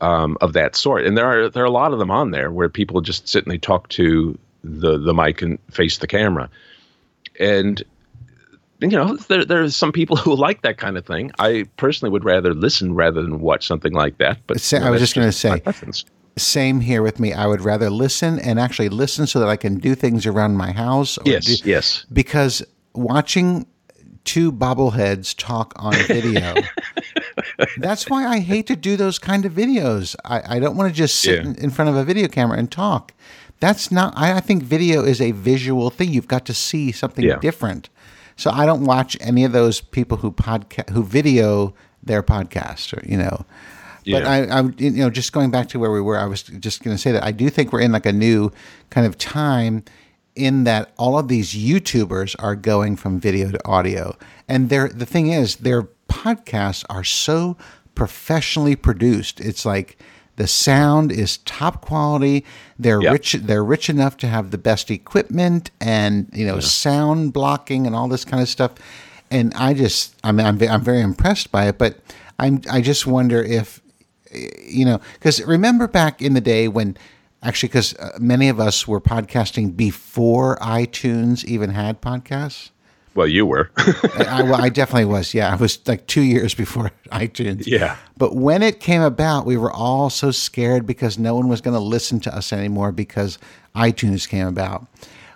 um, of that sort. And there are there are a lot of them on there where people just sit and they talk to the the mic and face the camera. And you know, there there's some people who like that kind of thing. I personally would rather listen rather than watch something like that. But say, you know, I was just going to say, Same here with me. I would rather listen and actually listen so that I can do things around my house. or Yes, do- yes. Because watching two bobbleheads talk on video, that's why I hate to do those kind of videos. I, I don't want to just sit Yeah. in, in front of a video camera and talk. That's not, I, I think video is a visual thing. You've got to see something Yeah. different. So I don't watch any of those people who podcast, who video their podcast or, you know, but Yeah. I, I, you know, just going back to where we were, I was just going to say that I do think we're in like a new kind of time in that all of these YouTubers are going from video to audio, and they're the thing is their podcasts are so professionally produced. It's like the sound is top quality. They're Yeah. rich. They're rich enough to have the best equipment and you know sound blocking and all this kind of stuff. And I just, I mean, I'm, I'm very impressed by it. But I'm, I just wonder if you know, because remember back in the day when actually, because uh, many of us were podcasting before iTunes even had podcasts. Well, you were. I, I, well, I definitely was. Yeah, I was like two years before iTunes. Yeah. But when it came about, we were all so scared because no one was going to listen to us anymore because iTunes came about.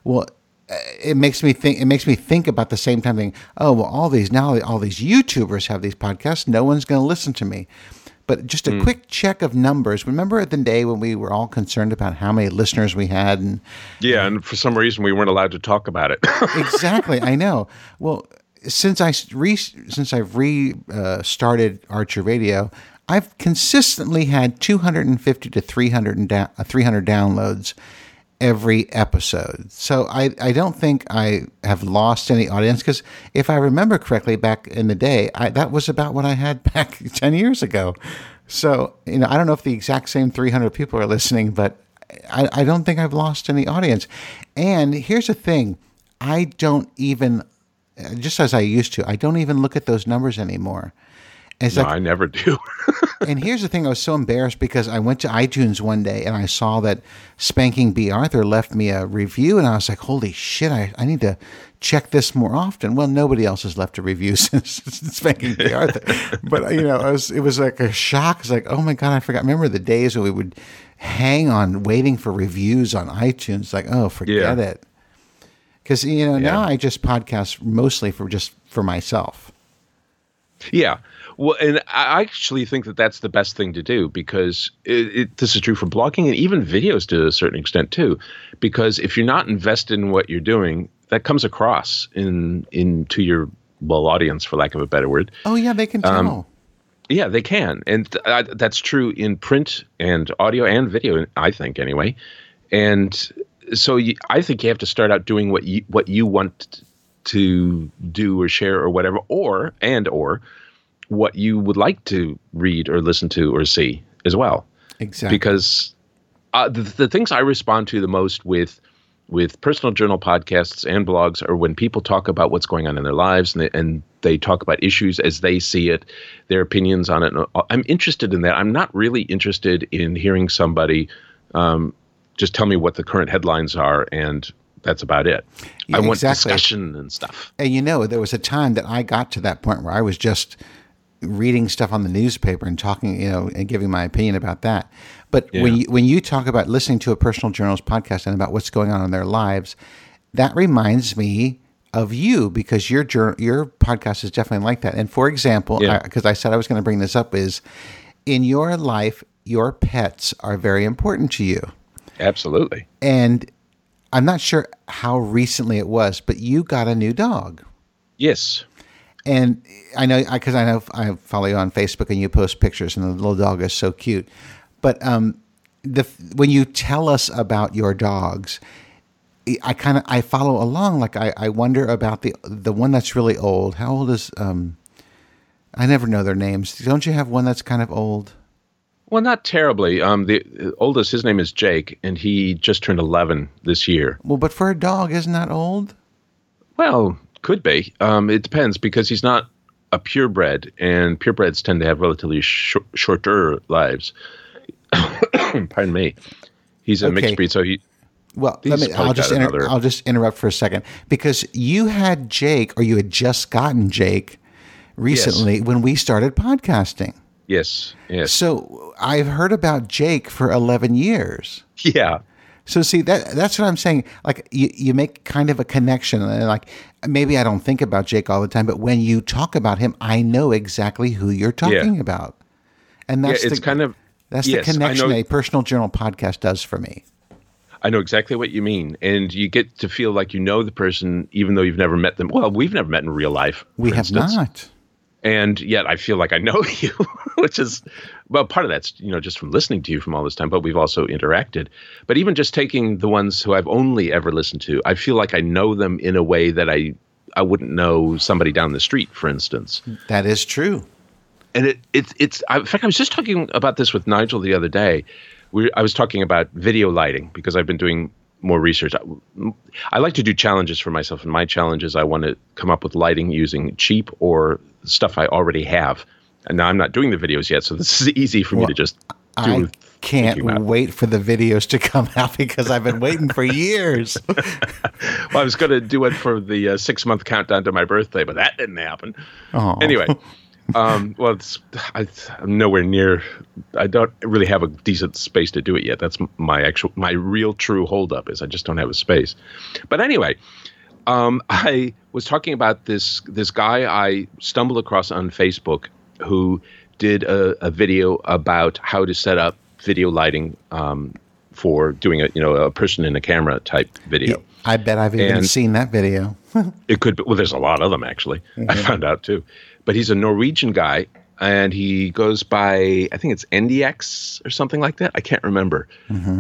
Well, uh, it makes me think. It makes me think about the same time. Thinking, oh well, all these now, all these YouTubers have these podcasts. No one's going to listen to me. But just a Hmm. quick check of numbers. Remember the day when we were all concerned about how many listeners we had and yeah, and for some reason we weren't allowed to talk about it. exactly. I know. Well, since I re since I've restarted uh, Archer Radio, I've consistently had 250 to 300 da- uh, 300 downloads every episode. So I I don't think I have lost any audience because if I remember correctly, back in the day, I, that was about what I had back 10 years ago. So you know, I don't know if the exact same 300 people are listening, but I, I don't think I've lost any audience. And here's the thing I don't even, just as I used to, I don't even look at those numbers anymore. It's no, like, I never do. and here's the thing I was so embarrassed because I went to iTunes one day and I saw that Spanking B. Arthur left me a review, and I was like, holy shit, I, I need to check this more often. Well, nobody else has left a review since Spanking B. Arthur. But, you know, it was, it was like a shock. It's like, oh my God, I forgot. Remember the days when we would hang on waiting for reviews on iTunes? Like, oh, forget Yeah. it. Because, you know, now I just podcast mostly for just for myself. Yeah. Well, and I actually think that that's the best thing to do because it, it, this is true for blogging and even videos to a certain extent too. Because if you're not invested in what you're doing, that comes across in into your well audience, for lack of a better word. Oh, yeah, they can um, tell. Yeah, they can, and th- I, that's true in print and audio and video. I think anyway, and so you, I think you have to start out doing what you what you want to do or share or whatever, or and or what you would like to read or listen to or see as well. exactly. Because uh, the, the things I respond to the most with with personal journal podcasts and blogs are when people talk about what's going on in their lives and they, and they talk about issues as they see it, their opinions on it. I'm interested in that. I'm not really interested in hearing somebody um, just tell me what the current headlines are and that's about it. Yeah, I want exactly. discussion and stuff. And you know, there was a time that I got to that point where I was just reading stuff on the newspaper and talking, you know, and giving my opinion about that. But when you when you talk about listening to a personal journalist podcast and about what's going on in their lives, that reminds me of you because your your podcast is definitely like that. And for example, Yeah. because I, said I was going to bring this up, is in your life, your pets are very important to you. Absolutely. And I'm not sure how recently it was, but you got a new dog. Yes. And I know because I know I follow you on Facebook and you post pictures, and the little dog is so cute. But um, the when you tell us about your dogs, I kind of I follow along. Like I, I wonder about the the one that's really old. How old is um? I never know their names. Don't you have one that's kind of old? Well, not terribly. Um, the the oldest, his name is Jake, and he just turned 11 this year. Well, but for a dog, isn't that old? Well, could be. Um, it depends because he's not a purebred, and purebreds tend to have relatively shor- shorter lives. Pardon me. He's a Okay. mixed breed, so he. Well, let me. I'll just inter- another- I'll just interrupt for a second because you had Jake, or you had just gotten Jake recently when we started podcasting. Yes, yes. So I've heard about Jake for 11 years. Yeah. So see that that's what I'm saying. Like you, you make kind of a connection, and like maybe I don't think about Jake all the time, but when you talk about him, I know exactly who you're talking about, and that's yeah, it's the, kind of that's yes, the connection a personal journal podcast does for me. I know exactly what you mean, and you get to feel like you know the person, even though you've never met them. Well, we've never met in real life. We have instance. not. and yet I feel like I know you, which is well, part of that's you know just from listening to you from all this time, but we've also interacted. But even just taking the ones who I've only ever listened to, I feel like I know them in a way that I I wouldn't know somebody down the street, for instance. That is true. And it it's it's I, in fact I was just talking about this with Nigel the other day. We I was talking about video lighting because I've been doing more research. I, I like to do challenges for myself, and my challenge is I want to come up with lighting using cheap or stuff I already have. And now I'm not doing the videos yet, so this is easy for me to just do. I can't wait for the videos to come out because I've been waiting for years. Well, I was going to do it for the uh, six month countdown to my birthday, but that didn't happen. Oh. Anyway, um, well, it's, I, I'm nowhere near. I don't really have a decent space to do it yet. That's my actual, my real true holdup is I just don't have a space. But anyway, um, I was talking about this this guy I stumbled across on Facebook who did a, a video about how to set up video lighting um, for doing a you know a person in a camera type video. I bet I've even And- seen that video. It could be, well, there's a lot of them actually. I found out too. But he's a Norwegian guy and he goes by, I think it's NDX or something like that. I can't remember.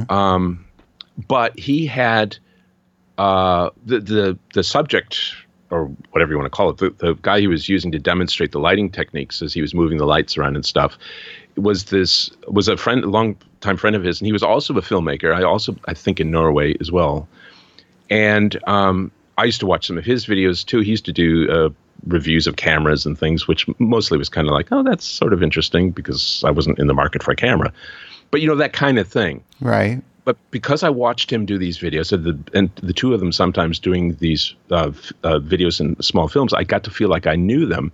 Um, but he had uh, the, the, the subject or whatever you want to call it, the, the guy he was using to demonstrate the lighting techniques as he was moving the lights around and stuff was this was a friend a long time friend of his and he was also a filmmaker i also i think in norway as well and um, I used to watch some of his videos too. He used to do uh, reviews of cameras and things, which mostly was kind of like, oh, that's sort of interesting because I wasn't in the market for a camera. But you know that kind of thing. Right. But because I watched him do these videos, and the, and the two of them sometimes doing these uh, uh, videos in small films, I got to feel like I knew them.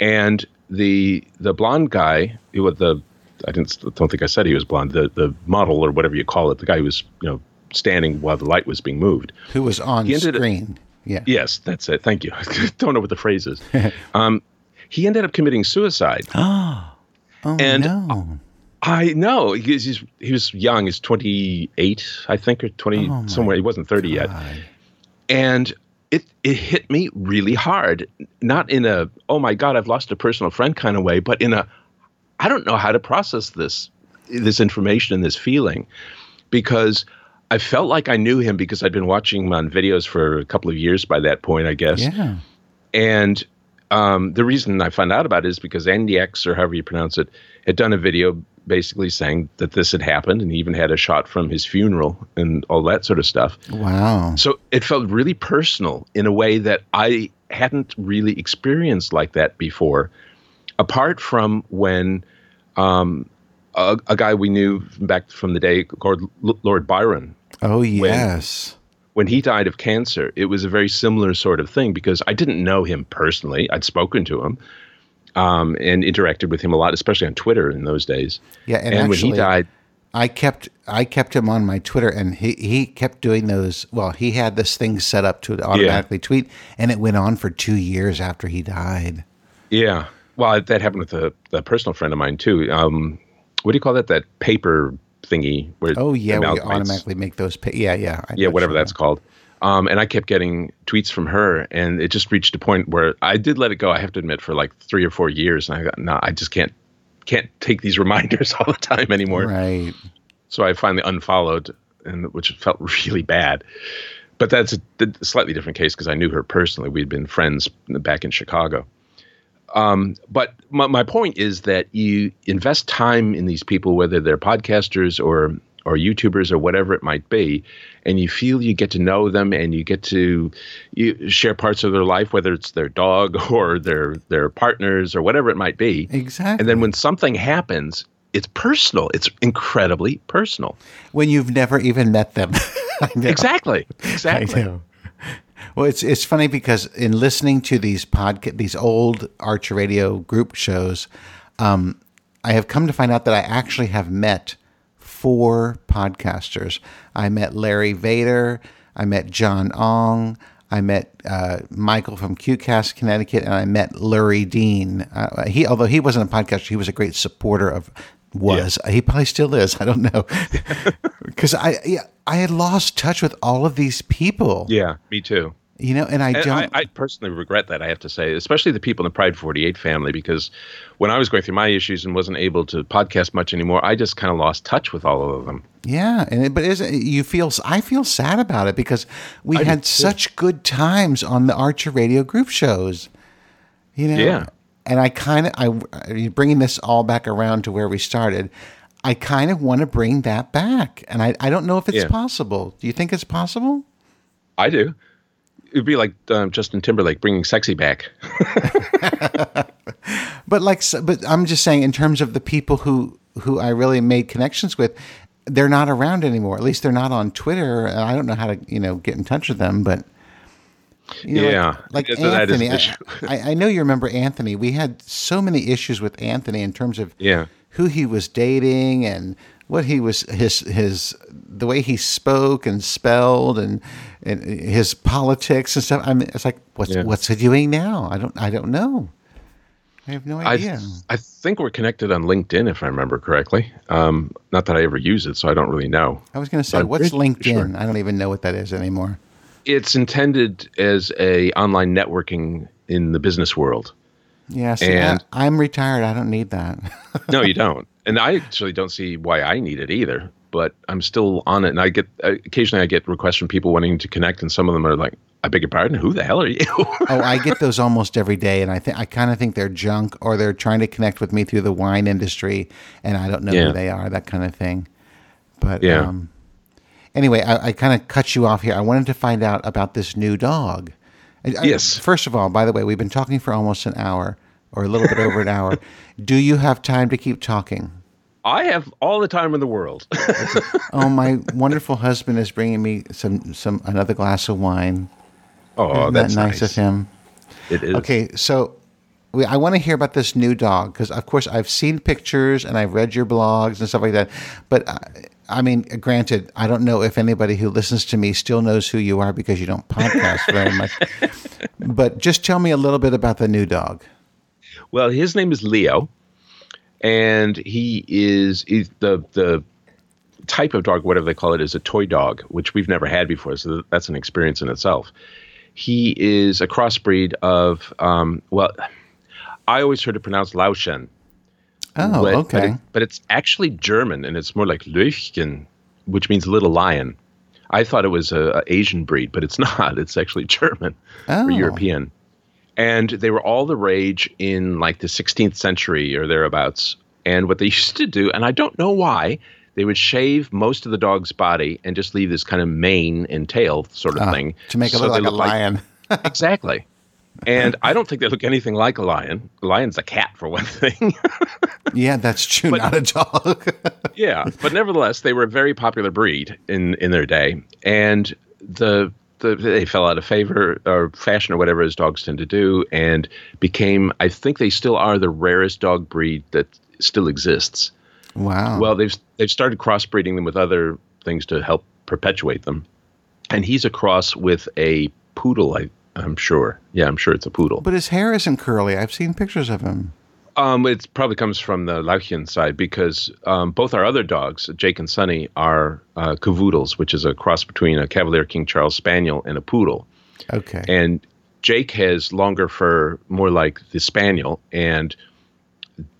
And the the blonde guy, the I didn't don't think I said he was blonde. The the model or whatever you call it, the guy who was you know standing while the light was being moved. Who was on He screen? Yeah. Yes, that's it. Thank you. Don't know what the phrase is. um, he ended up committing suicide. Oh And- no. I know he's, he's he was young. He's twenty eight, I think, or twenty Oh, my somewhere. He wasn't thirty yet, and it it hit me really hard. Not in a oh my god, I've lost a personal friend kind of way, but in a I don't know how to process this this information and this feeling because I felt like I knew him because I'd been watching him on videos for a couple of years by that point, I guess. Yeah. And um, the reason I found out about it is because NDX, or however you pronounce it, had done a video basically saying that this had happened and he even had a shot from his funeral and all that sort of stuff. Wow. So it felt really personal in a way that I hadn't really experienced like that before, apart from when um, a, a guy we knew back from the day called L- Lord Byron Oh yes. when he died of cancer, it was a very similar sort of thing because I didn't know him personally. I'd spoken to him um, and interacted with him a lot, especially on Twitter in those days. Yeah, and when actually- he died, I kept I kept him on my Twitter, and he he kept doing those. Well, he had this thing set up to automatically tweet, and it went on for two years after he died. yeah. Well, that happened with a, a personal friend of mine too. Um, what do you call that? That paper thingy where Oh yeah, we automatically make those. Pa- yeah, yeah, I yeah, whatever what that's called. Um, and I kept getting tweets from her, and it just reached a point where I did let it go. I have to admit, for like three or four years, and I got no, I just can't can't take these reminders all the time anymore. Right. So I finally unfollowed, and which felt really bad. But that's a, a slightly different case because I knew her personally. We'd been friends back in Chicago. Um, but my, my point is that you invest time in these people, whether they're podcasters or or YouTubers or whatever it might be, and you feel you get to know them and you get to you share parts of their life, whether it's their dog or their their partners or whatever it might be. Exactly. And then when something happens, it's personal. It's incredibly personal. when you've never even met them. Know. Exactly. I Exactly. know. Well, it's it's funny because in listening to these podca- these old Archer Radio group shows, um, I have come to find out that I actually have met four podcasters. I met Larry Vader, I met John Ong, I met uh, Michael from QCast Connecticut, and I met Lurie Dean. Uh, he, although he wasn't a podcaster, he was a great supporter of. Was yeah. he probably still is? I don't know because I yeah, I had lost touch with all of these people. Yeah, me too. You know, and I and don't. I, I, personally regret that. I have to say, especially the people in the Pride 48 family, because when I was going through my issues and wasn't able to podcast much anymore, I just kind of lost touch with all of them. Yeah, and it, but is you feel? I feel sad about it because we I had such good times on the Archer Radio group shows. You know. Yeah. And I kind of, I bringing this all back around to where we started. I kind of want to bring that back, and I, I don't know if it's yeah. possible. Do you think it's possible? I do it'd be like um, Justin Timberlake bringing sexy back. but like, but I'm just saying, in terms of the people who who I really made connections with, they're not around anymore. At least they're not on Twitter. I don't know how to you know get in touch with them, but. You know, yeah, like, like Anthony. I, I, I know you remember Anthony. We had so many issues with Anthony in terms of yeah. who he was dating and what he was his his the way he spoke and spelled and, and his politics and stuff. I mean, it's like what's yeah. what's he doing now? I don't I don't know. I have no idea. I, I think we're connected on LinkedIn, if I remember correctly. Um, not that I ever use it, so I don't really know. I was going to say, but what's LinkedIn? Sure. I don't even know what that is anymore. It's intended as a online networking in the business world. Yeah, and I, I'm retired. I don't need that. no, you don't and I actually don't see why I need it either. But I'm still on it, and I get occasionally I get requests from people wanting to connect, and some of them are like, "I beg your pardon, who the hell are you?" oh, I get those almost every day, and I think I kind of think they're junk, or they're trying to connect with me through the wine industry, and I don't know yeah. who they are, that kind of thing. But yeah. Um, anyway, I, I kind of cut you off here. I wanted to find out about this new dog. Yes. I, first of all, by the way, we've been talking for almost an hour, or a little bit over an hour. Do you have time to keep talking? I have all the time in the world. oh, my wonderful husband is bringing me some some another glass of wine. Oh, Isn't that's that nice, nice of him. It is. Okay, so we, I want to hear about this new dog because, of course, I've seen pictures and I've read your blogs and stuff like that. But uh, I mean, granted, I don't know if anybody who listens to me still knows who you are because you don't podcast very much. But just tell me a little bit about the new dog. Well, his name is Leo and he is the the type of dog, whatever they call it, is a toy dog, which we've never had before. So that's an experience in itself. He is a crossbreed of um, well, I always heard it pronounced Lauschen. Oh, but, okay. But, it, but, it's actually German, and it's more like Löwchen, which means little lion. I thought it was a, a Asian breed, but it's not. It's actually German oh. or European and they were all the rage in like the 16th century or thereabouts. And what they used to do, and I don't know why, they would shave most of the dog's body and just leave this kind of mane and tail sort of uh, thing to make it so look like look a lion. Like, exactly. And I don't think they look anything like a lion. A lion's a cat, for one thing. yeah, that's true. But, not a dog. yeah, but nevertheless, they were a very popular breed in in their day, and the the, they fell out of favor or fashion or whatever as dogs tend to do, and became. I think they still are the rarest dog breed that still exists. Wow. Well, they've they've started crossbreeding them with other things to help perpetuate them, and he's a cross with a poodle. I I'm sure. Yeah, I'm sure it's a poodle. But his hair isn't curly. I've seen pictures of him. Um, it probably comes from the Lauchian side because um, both our other dogs, Jake and Sunny, are uh, cavoodles, which is a cross between a Cavalier King Charles Spaniel and a poodle. Okay. And Jake has longer fur, more like the Spaniel, and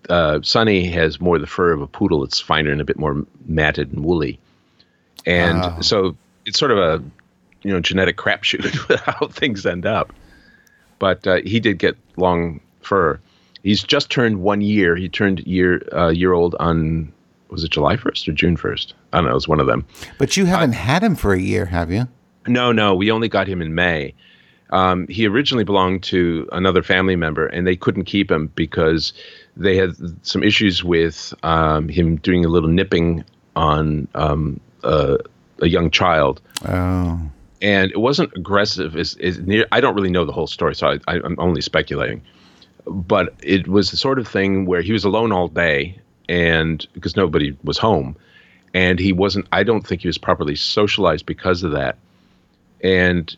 uh, Sunny has more the fur of a poodle. It's finer and a bit more matted and woolly. And oh. so it's sort of a you know genetic crapshoot how things end up. But uh, he did get long fur he's just turned one year. He turned year uh, year old on was it July first or June first? I don't know. It was one of them. But you haven't uh, had him for a year, have you? No, no. We only got him in May. Um, he originally belonged to another family member, and they couldn't keep him because they had some issues with um, him doing a little nipping on um, a young child. Oh. And it wasn't aggressive. Is near? I don't really know the whole story, so I, I'm only speculating but it was the sort of thing where he was alone all day and because nobody was home, and he wasn't. I don't think he was properly socialized because of that, and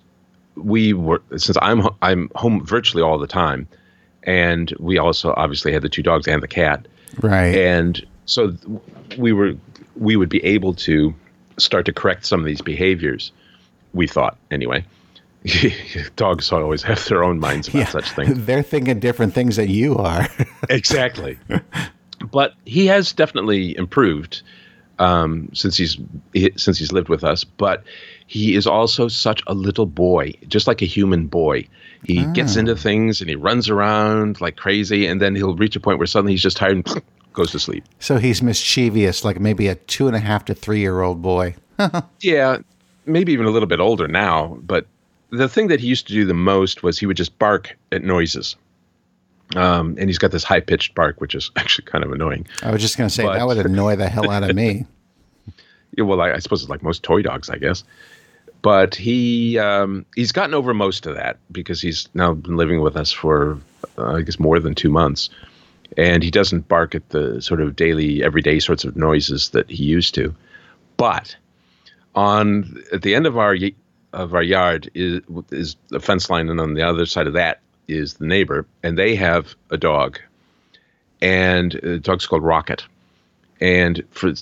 we were since I'm I'm home virtually all the time, and we also obviously had the two dogs and the cat, Right. and so we were we would be able to start to correct some of these behaviors. We thought anyway. Dogs always have their own minds about such things. They're thinking different things than you are. exactly. but he has definitely improved um, since he's he, since he's lived with us. But he is also such a little boy, just like a human boy. He gets into things and he runs around like crazy, and then he'll reach a point where suddenly he's just tired and goes to sleep. so he's mischievous, like maybe a two and a half to three year old boy. Yeah, maybe even a little bit older now. But the thing that he used to do the most was he would just bark at noises. Um, and he's got this high pitched bark, which is actually kind of annoying. I was just going to say But- that would annoy the hell out of me. Yeah, well, I, I suppose it's like most toy dogs, I guess. But he um, he's gotten over most of that because he's now been living with us for uh, I guess more than two months, and he doesn't bark at the sort of daily, everyday sorts of noises that he used to. But on at the end of our of our yard is is the fence line, and on the other side of that is the neighbor, and they have a dog, and the dog's called Rocket, and for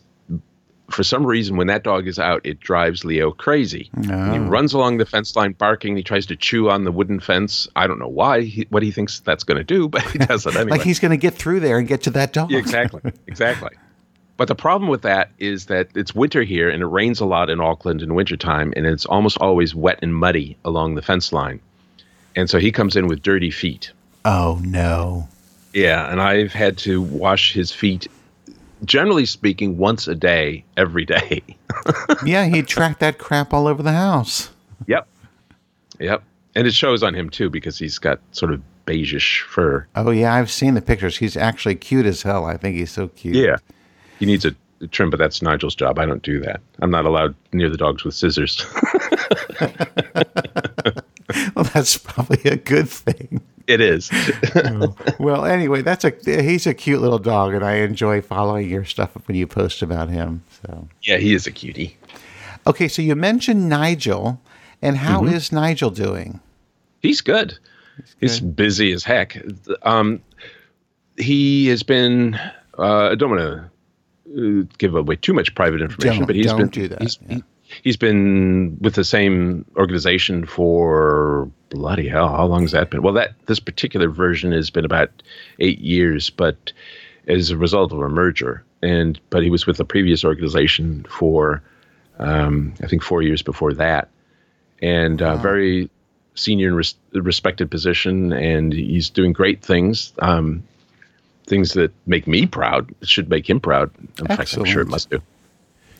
for some reason, when that dog is out, it drives Leo crazy. And he Oh. runs along the fence line barking. He tries to chew on the wooden fence. I don't know why, he, what he thinks that's going to do, but he does it anyway. Like he's going to get through there and get to that dog. Yeah, exactly, exactly. But the problem with that is that it's winter here and it rains a lot in Auckland in wintertime, and it's almost always wet and muddy along the fence line. And so he comes in with dirty feet. Oh, no. Yeah, and I've had to wash his feet, generally speaking, once a day, every day. Yeah, he tracked that crap all over the house. Yep. Yep. And it shows on him too because he's got sort of beigeish fur. Oh, yeah, I've seen the pictures. He's actually cute as hell. I think he's so cute. Yeah. He needs a, trim, but that's Nigel's job. I don't do that. I'm not allowed near the dogs with scissors. Well, that's probably a good thing. it is. Well, anyway, that's a he's a cute little dog, and I enjoy following your stuff when you post about him. So, yeah, he is a cutie. okay, so you mentioned Nigel, and how is Mm-hmm. Nigel doing? He's good. He's busy as heck. Um, he has been. Uh, I don't want to give away too much private information, Don't- but he's don't been. do that, He's, yeah. he, he's been with the same organization for bloody hell. How long has that been? Well, that this particular version has been about eight years, but as a result of a merger. And but he was with the previous organization for, um, I think, four years before that, and uh, very senior and res- respected position, and he's doing great things. Um, things that make me proud should make him proud. In fact, I'm sure it must do.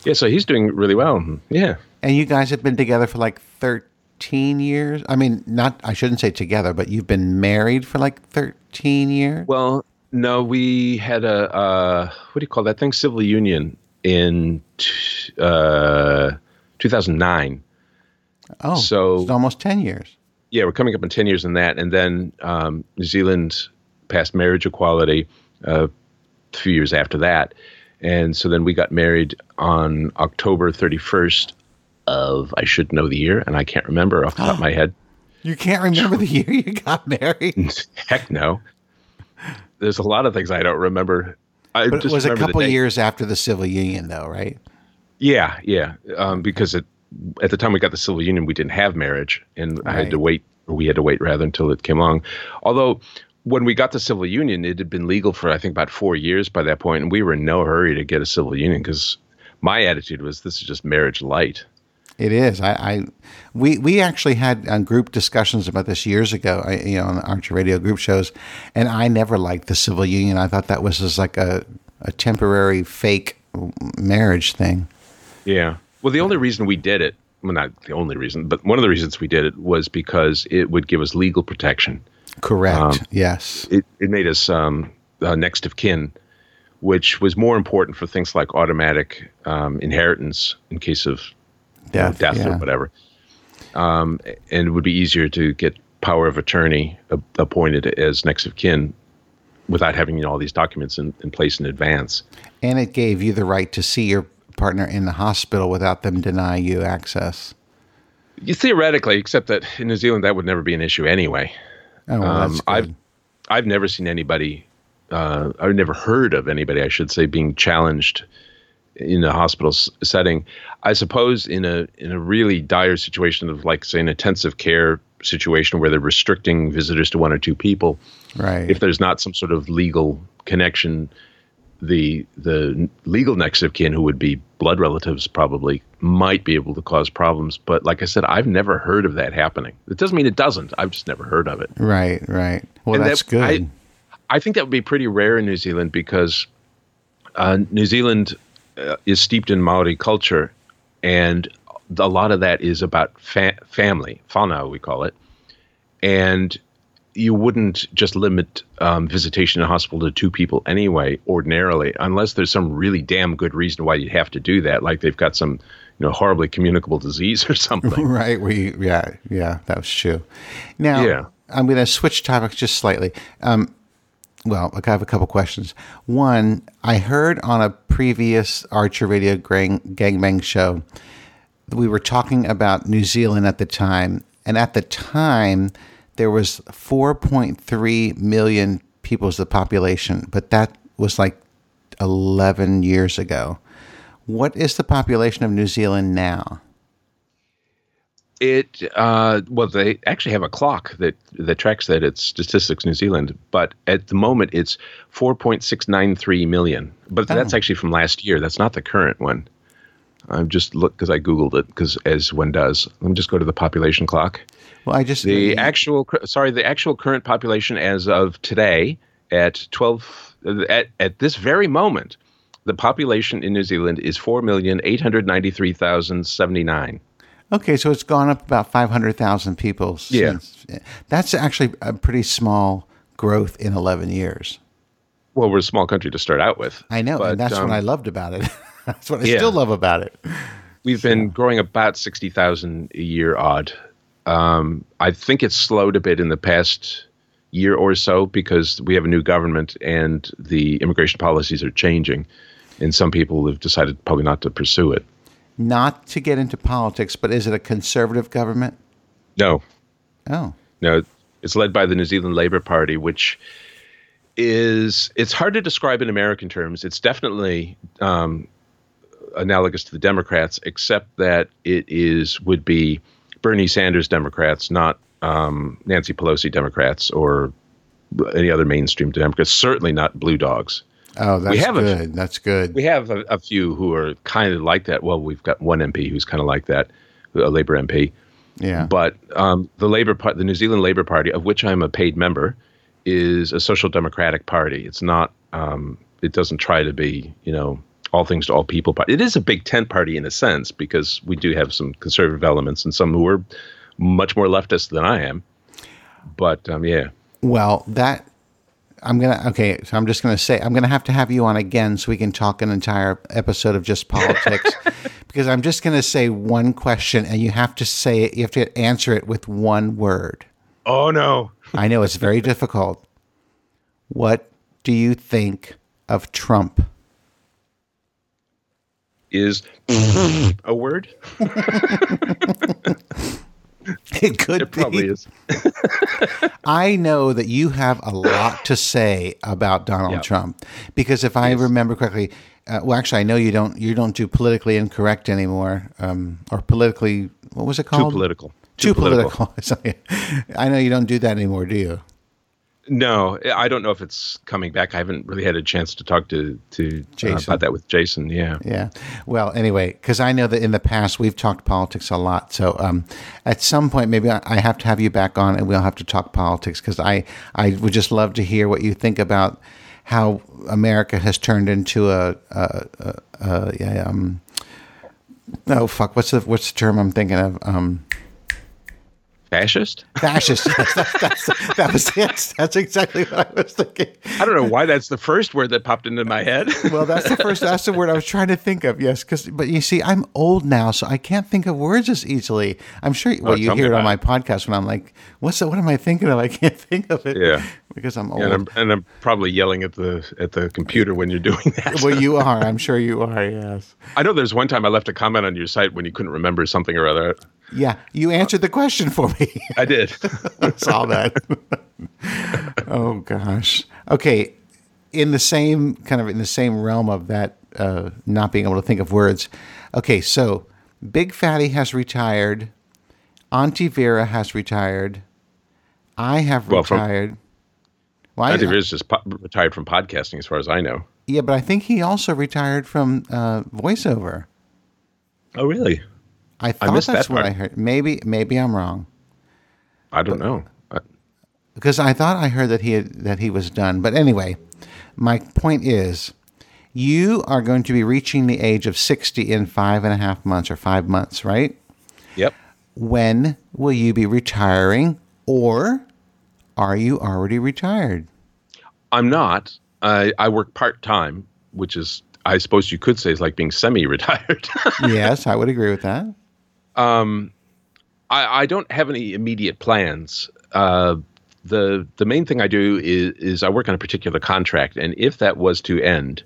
Yeah, so he's doing really well. Yeah. And you guys have been together for like thirteen years. I mean, not I shouldn't say together, but you've been married for like thirteen years. Well, no, we had a uh, what do you call that thing? Civil union in t- uh, 2009. oh, so- it's almost ten years. Yeah, we're coming up on 10 years in that, and then um, New Zealand passed marriage equality uh, a few years after that, and so then we got married on October 31st of I should know the year, and I can't remember off the top of my head. You can't remember the year you got married. Heck no. There's a lot of things I don't remember. I But it was a couple years after the civil union, though, right? Yeah, yeah. Um, because it, at the time we got the civil union, we didn't have marriage, and I had to wait. Or we had to wait rather until it came along. Although when we got the civil union, it had been legal for I think about four years by that point, and we were in no hurry to get a civil union because my attitude was this is just marriage light. It is. I, I we we actually had uh, group discussions about this years ago. I, you know, on the Archer Radio group shows, and I never liked the civil union. I thought that was just like a a temporary fake marriage thing. Yeah. Well, the only reason we did it, well, not the only reason, but one of the reasons we did it was because it would give us legal protection. Correct. Um, yes. it, it made us um, uh, next of kin, which was more important for things like automatic um, inheritance in case of you know, Death, death yeah. or whatever. Um, and it would be easier to get power of attorney appointed as next of kin without having you know all these documents in, in place in advance. And it gave you the right to see your partner in the hospital without them denying you access. You theoretically, except that in New Zealand that would never be an issue anyway. Oh, well, Um, I've. I've never seen anybody. Uh, I've never heard of anybody, I should say, being challenged in a hospital s- setting. I suppose in a in a really dire situation of like say an intensive care situation where they're restricting visitors to one or two people, right. if there's not some sort of legal connection, the the legal next of kin, who would be blood relatives, probably might be able to cause problems. But like I said, I've never heard of that happening. It doesn't mean it doesn't. I've just never heard of it. right, right. Well, And that's that- good. I- I think that would be pretty rare in New Zealand because uh, New Zealand uh, is steeped in Maori culture, and a lot of that is about fa- family, whanau we call it, and you wouldn't just limit um, visitation in a hospital to two people anyway, ordinarily, unless there's some really damn good reason why you'd have to do that, like they've got some, you know, horribly communicable disease or something. right. We, yeah, yeah, that was true. Now, Yeah. I'm going to switch topics just slightly. Um, well, I have a couple questions. One, I heard on a previous Archer Radio gang, Gangbang show, we were talking about New Zealand at the time. And at the time, there was 4.3 million people as the population, but that was like 11 years ago. What is the population of New Zealand now? It uh, well, they actually have a clock that that tracks that. It's Statistics New Zealand, but at the moment it's 4.693 million. But that's actually from last year. That's not the current one. I'm just look because I googled it because as one does. Let me just go to the population clock. Well, I just The uh, actual sorry, the actual current population as of today at 12 uh, at at this very moment, the population in New Zealand is 4,893,079. Okay, so it's gone up about 500,000 people Since. Yeah. Uh, that's actually a pretty small growth in 11 years. Well, we're a small country to start out with. I know, but, and that's um, what I um, loved about it. that's what I yeah. still love about it. We've been growing about 60,000 a year odd. Um, I think it's slowed a bit in the past year or so because we have a new government and the immigration policies are changing. And some people have decided probably not to pursue it. Not to get into politics, but is it a conservative government? No, Oh, no, it's led by the New Zealand Labour Party, which is it's hard to describe in American terms. It's definitely um, analogous to the Democrats, except that it is would be Bernie Sanders Democrats, not um, Nancy Pelosi Democrats or any other mainstream Democrats. Certainly not Blue Dogs. oh, that's have a- good. that's good. We have a, a few who are kind of like that. Well, we've got one MP who's kind of like that, a Labour MP. yeah. But um, the Labour, Par- the New Zealand Labour Party, of which I'm a paid member, is a social democratic party. It's not. Um, it doesn't try to be, you know, all things to all people. Party. It is a big tent party in a sense because we do have some conservative elements and some who are much more leftist than I am. But um, yeah, Well, that I'm gonna okay. So I'm just gonna say I'm gonna have to have you on again so we can talk an entire episode of just politics. because I'm just gonna say one question and you have to say it. You have to answer it with one word. Oh no. I know it's very difficult. What do you think of Trump? Is a word? It could It probably is. I know that you have a lot to say about Donald Yeah. Trump because if I remember correctly, uh, well, actually, I know you don't. You don't do politically incorrect anymore, um, or politically. What was it called? Too political. Too political. Sorry. I know you don't do that anymore, do you? No, I don't know if it's coming back. I haven't really had a chance to talk to to uh, Jason. about that with Jason. Yeah. Yeah. Well, anyway, because I know that in the past we've talked politics a lot. So um, at some point, maybe I have to have you back on and we'll have to talk politics because I, I would just love to hear what you think about how America has turned into a, a, a, a yeah, um, oh, fuck. What's the, what's the term I'm thinking of? Um, Fascist? fascist. Yes, that's, that's, that was it. That's exactly what I was thinking. I don't know why that's the first word that popped into my head. Well, that's the first. That's the word I was trying to think of. Yes, because but you see, I'm old now, so I can't think of words as easily. I'm sure. Well, Oh, you hear it on my podcast when I'm like, "What's that? What am I thinking of? I can't think of it." Yeah. Because I'm old. And I'm, and I'm probably yelling at the at the computer when you're doing that. well, you are. I'm sure you are. Yes. I know there's one time I left a comment on your site when you couldn't remember something or other. Yeah, you answered the question for me. I did. I saw that. oh gosh. Okay, in the same kind of in the same realm of that, uh, not being able to think of words. Okay, so Big Fatty has retired. Auntie Vera has retired. I have Well, from- retired. Well, I- I think Riz just po- retired from podcasting, as far as I know. yeah, but I think he also retired from uh, voiceover. Oh, really? I thought missed that's that what. I heard. Maybe, maybe I'm wrong I don't know. I, because I thought I heard that he had, that he was done. But anyway, my point is, you are going to be reaching the age of sixty in five and a half months or five months, right? yep. When will you be retiring, or are you already retired? I'm not. I I work part time, which is I suppose you could say is like being semi-retired. yes, I would agree with that. Um, I, I don't have any immediate plans. Uh, the the main thing I do is is I work on a particular contract, and if that was to end,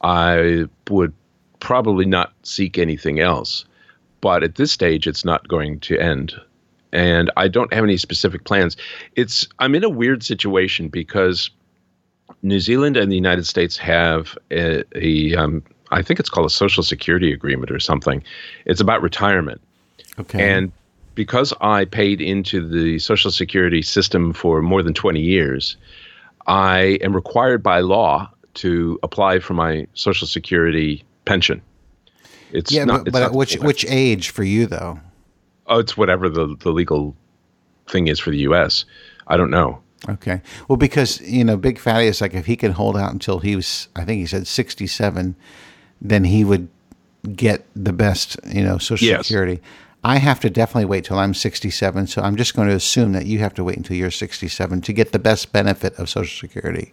I would probably not seek anything else. But at this stage, it's not going to end, and I don't have any specific plans. It's I'm in a weird situation because New Zealand and the United States have a, a um, I think it's called a social security agreement or something. It's about retirement. Okay. And because I paid into the Social Security system for more than 20 years, I am required by law to apply for my Social Security pension. It's yeah, not, but, but at which which age for you though? Oh, it's whatever the, the legal thing is for the U.S. I don't know. Okay. Well, because you know, Big Fatty is like if he could hold out until he was, I think he said sixty-seven, then he would get the best, you know, Social Yes. Security. I have to definitely wait till I'm sixty-seven, so I'm just going to assume that you have to wait until you're sixty-seven to get the best benefit of Social Security.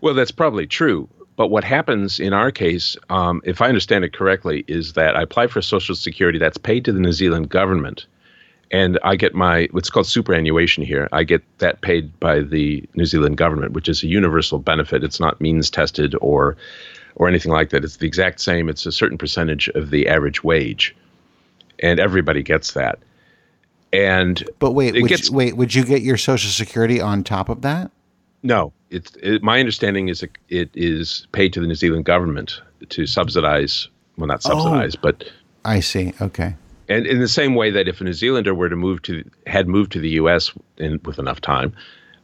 Well, that's probably true. But what happens in our case, um, if I understand it correctly, is that I apply for Social Security that's paid to the New Zealand government, and I get my what's called superannuation here. I get that paid by the New Zealand government, which is a universal benefit. It's not means tested or or anything like that. It's the exact same. It's a certain percentage of the average wage, and everybody gets that. And But wait, It would gets- you, wait, would you get your Social Security on top of that? No, it's it, my understanding is it, it is paid to the New Zealand government to subsidize, well, not subsidize, but I see. Okay. and in the same way that if a New Zealander were to move to had moved to the U.S. in with enough time,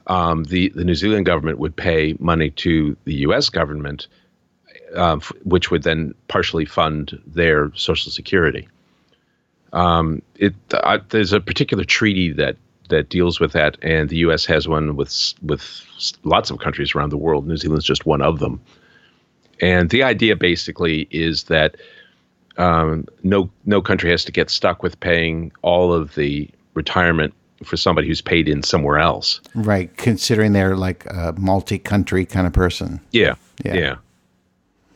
um, the the New Zealand government would pay money to the U.S. government, um, f- which would then partially fund their Social Security. Um, it I, there's a particular treaty that that deals with that, and the U.S. has one with with lots of countries around the world. New Zealand's just one of them. And the idea basically is that um, no no country has to get stuck with paying all of the retirement for somebody who's paid in somewhere else. Right. Considering they're like a multi-country kind of person. Yeah, Yeah. yeah.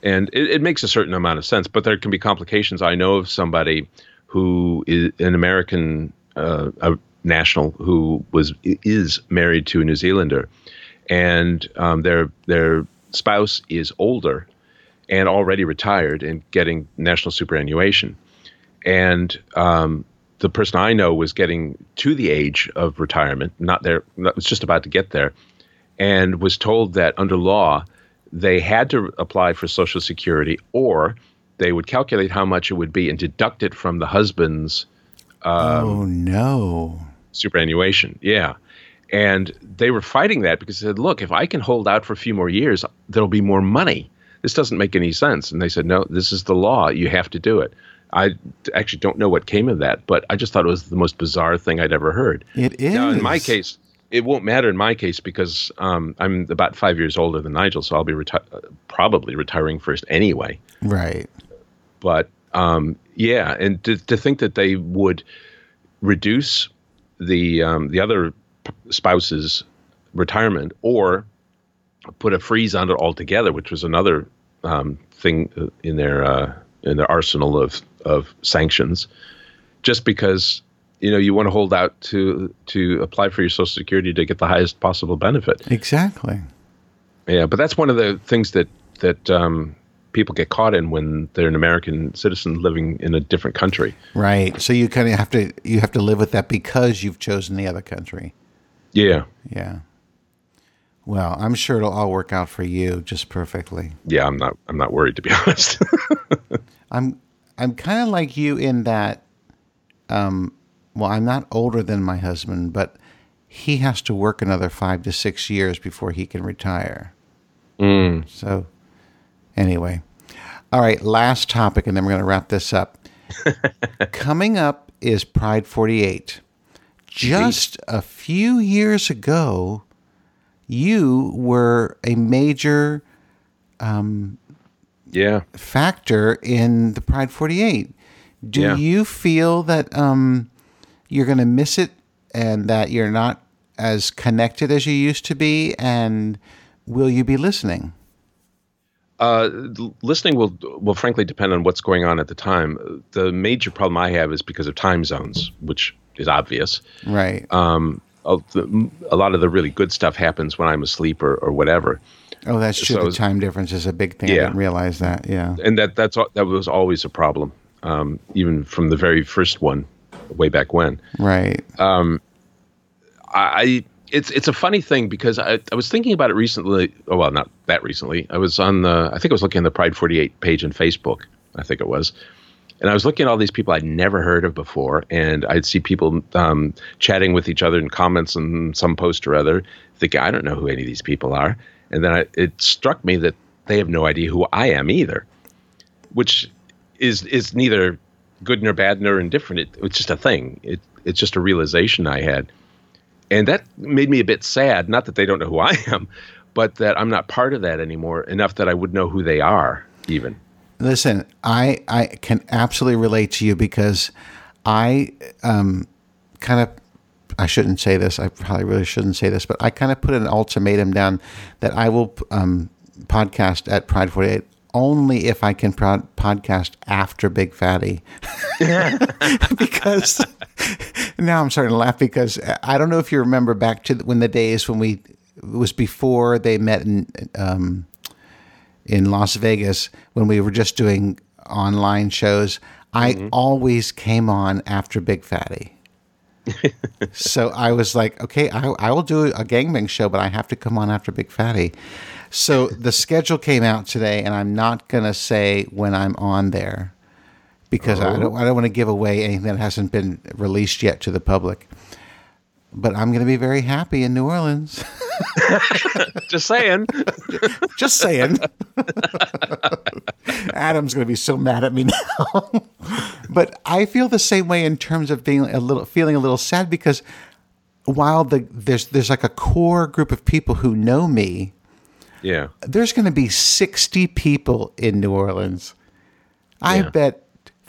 And it, it makes a certain amount of sense, but there can be complications. I know of somebody who is an American uh, a national who was is married to a New Zealander, and um, their their spouse is older and already retired and getting national superannuation, and um, the person I know was getting to the age of retirement, not there, was just about to get there, and was told that under law they had to apply for Social Security or they would calculate how much it would be and deduct it from the husband's oh no. Superannuation. Yeah. And they were fighting that because they said, look, if I can hold out for a few more years, there'll be more money. This doesn't make any sense. And they said, no, this is the law. You have to do it. I actually don't know what came of that, but I just thought it was the most bizarre thing I'd ever heard. It is. Now, in my case, it won't matter in my case because um, I'm about five years older than Nigel, so I'll be reti- probably retiring first anyway. Right. But um, yeah, and to, to think that they would reduce the um, the other spouse's retirement or put a freeze on it altogether, which was another um, thing uh, in their uh, in their arsenal of of sanctions, just because you know you want to hold out to to apply for your social security to get the highest possible benefit Exactly. yeah but that's one of the things that that um, people get caught in when they're an american citizen living in a different country Right. So you kind of have to you have to live with that because you've chosen the other country. yeah Yeah. Well, I'm sure it'll all work out for you just perfectly. yeah i'm not i'm not worried to be honest I'm I'm kind of like you in that um well, I'm not older than my husband, but he has to work another 5 to 6 years before he can retire. Mm. So anyway. All right, last topic and then we're going to wrap this up. Coming up is Pride 48. Just a few years ago, you were a major um, yeah factor in the Pride 48. Do Yeah. you feel that um, you're going to miss it and that you're not as connected as you used to be? And will you be listening? Uh, listening will will frankly depend on what's going on at the time. The major problem I have is because of time zones, which is obvious. Right. Um, a, the, a lot of the really good stuff happens when I'm asleep or, or whatever, oh, that's true. so- the time difference is a big thing. I Yeah. didn't realize that. Yeah. and that that's that was always a problem, um, even from the very first one, way back when. Right. I, I it's it's a funny thing because I, I was thinking about it recently. Oh well, not that recently. I was on the I think I was looking at the Pride 48 page on Facebook. I think it was, and I was looking at all these people I'd never heard of before, and I'd see people um, chatting with each other in comments on some post or other. Thinking I don't know who any of these people are, and then I, it struck me that they have no idea who I am either, which is is neither good nor bad nor indifferent. It, it's just a thing. It, it's just a realization I had and that made me a bit sad. Not that they don't know who I am, but that I'm not part of that anymore. Enough that I would know who they are, even. Listen, I I can absolutely relate to you because I um kind of I shouldn't say this. I probably really shouldn't say this, but I kind of put an ultimatum down that I will um, podcast at Pride 48 only if I can podcast after Big Fatty. because now I'm starting to laugh because I don't know if you remember back to when the days when we it was before they met in um, in Las Vegas when we were just doing online shows. I always came on after Big Fatty. so I was like, okay, I, I will do a gangbang show, but I have to come on after Big Fatty. So the schedule came out today, and I'm not gonna say when I'm on there because I oh. don't I don't want to give away anything that hasn't been released yet to the public. But I'm gonna be very happy in New Orleans. Just saying. Just saying. Adam's going to be so mad at me now. but I feel the same way in terms of being a little feeling a little sad because while the there's there's like a core group of people who know me, yeah. there's going to be 60 people in New Orleans. I Yeah. bet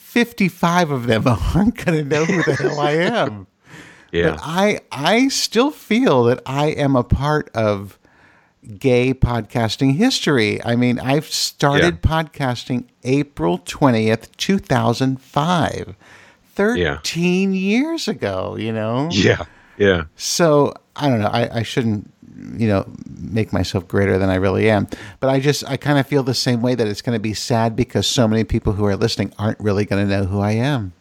55 of them aren't going to know who the hell I am. Yeah. But I I still feel that I am a part of gay podcasting history. I mean, I've started podcasting April 20th, 2005. 13 years ago, you know? yeah. Yeah. So I don't know. I, I shouldn't, you know, make myself greater than I really am. But I just, I kind of feel the same way that it's going to be sad because so many people who are listening aren't really going to know who I am.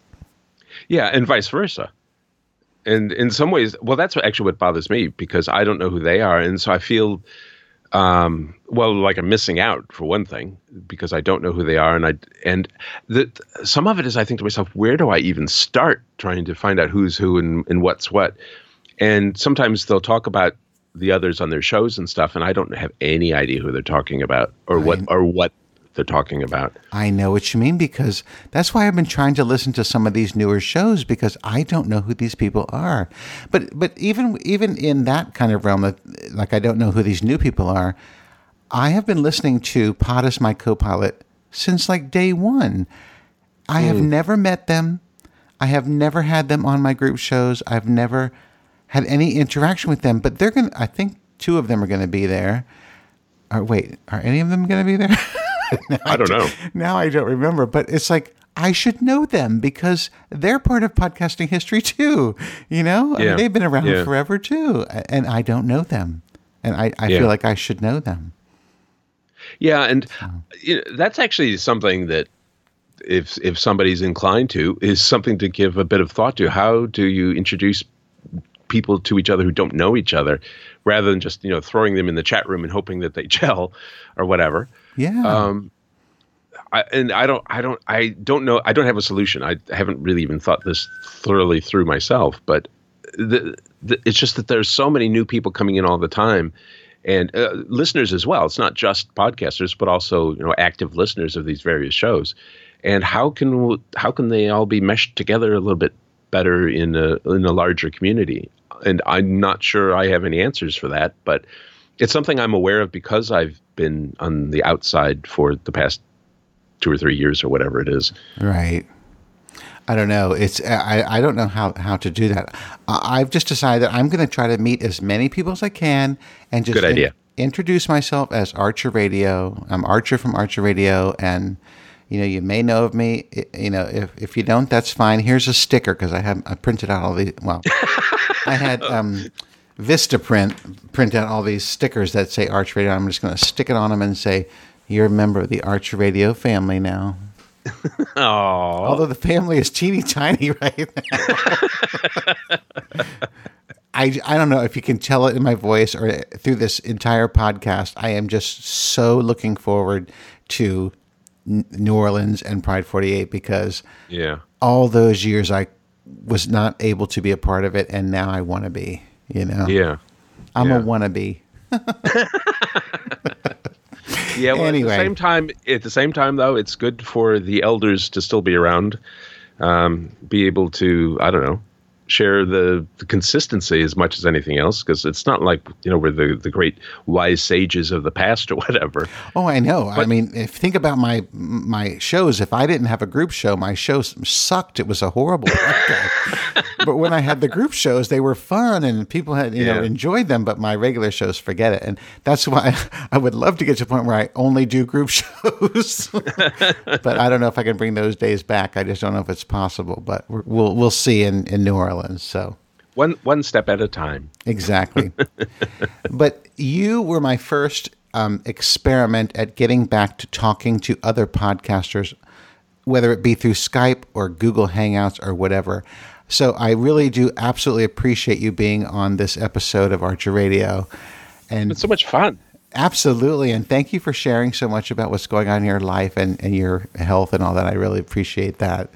Yeah. And vice versa. And in some ways, well, that's what actually what bothers me because I don't know who they are. And so I feel, um, well, like I'm missing out for one thing because I don't know who they are. And I, and the, some of it is I think to myself, where do I even start trying to find out who's who and, and what's what? And sometimes they'll talk about the others on their shows and stuff, and I don't have any idea who they're talking about or what or what they're talking about. I know what you mean because that's why I've been trying to listen to some of these newer shows because I don't know who these people are. But but even even in that kind of realm, of, like I don't know who these new people are. I have been listening to Potus, my co-pilot since like day one. I have hmm. never met them. I have never had them on my group shows. I've never had any interaction with them. But they're gonna. I think two of them are going to be there. Or wait, are any of them going to be there? I don't know. now I don't remember, but it's like I should know them because they're part of podcasting history too. You know, I mean, they've been around Yeah. forever too, and I don't know them, and I, I Yeah. feel like I should know them. Yeah, and you know, that's actually something that if if somebody's inclined to is something to give a bit of thought to. How do you introduce people to each other who don't know each other, rather than just you know throwing them in the chat room and hoping that they gel or whatever. Yeah. Um, I, and I don't, I don't, I don't know. I don't have a solution. I haven't really even thought this thoroughly through myself. But the, the, it's just that there's so many new people coming in all the time, and uh, listeners as well. It's not just podcasters, but also you know active listeners of these various shows. And how can how can they all be meshed together a little bit better in a in a larger community? And I'm not sure I have any answers for that, but it's something I'm aware of because I've been on the outside for the past two or three years or whatever it is. Right. I don't know. It's I, I don't know how, how to do that. I- I've just decided that I'm going to try to meet as many people as I can and just idea. introduce myself as Archer Radio. I'm Archer from Archer Radio, and you know you may know of me. You know if if you don't, that's fine. Here's a sticker because I have I printed out all these. Well, I had um, Vista print print out all these stickers that say Archer Radio. I'm just going to stick it on them and say you're a member of the Archer Radio family now. Oh, Although the family is teeny tiny right now. I, I don't know if you can tell it in my voice or through this entire podcast. I am just so looking forward to New Orleans and Pride 48 because yeah. all those years I was not able to be a part of it, and now I want to be. You know, Yeah. I'm yeah. a wannabe. Yeah. Well, Anyway. at the same time, at the same time, though, it's good for the elders to still be around, um, be able to, I don't know, share the, the consistency as much as anything else, because it's not like you know we're the the great wise sages of the past or whatever. Oh, I know. I mean, if think about my my shows. If I didn't have a group show, my shows sucked. It was a horrible but when I had the group shows, they were fun and people had you know enjoyed them. But my regular shows, forget it. And that's why I would love to get to a point where I only do group shows. but I don't know if I can bring those days back. I just don't know if it's possible. But we'll we'll see in in New Orleans. So. One one step at a time. Exactly. but you were my first um, experiment at getting back to talking to other podcasters, whether it be through Skype or Google Hangouts or whatever. So I really do absolutely appreciate you being on this episode of Archer Radio. And It's so much fun. absolutely. And thank you for sharing so much about what's going on in your life and, and your health and all that. I really appreciate that.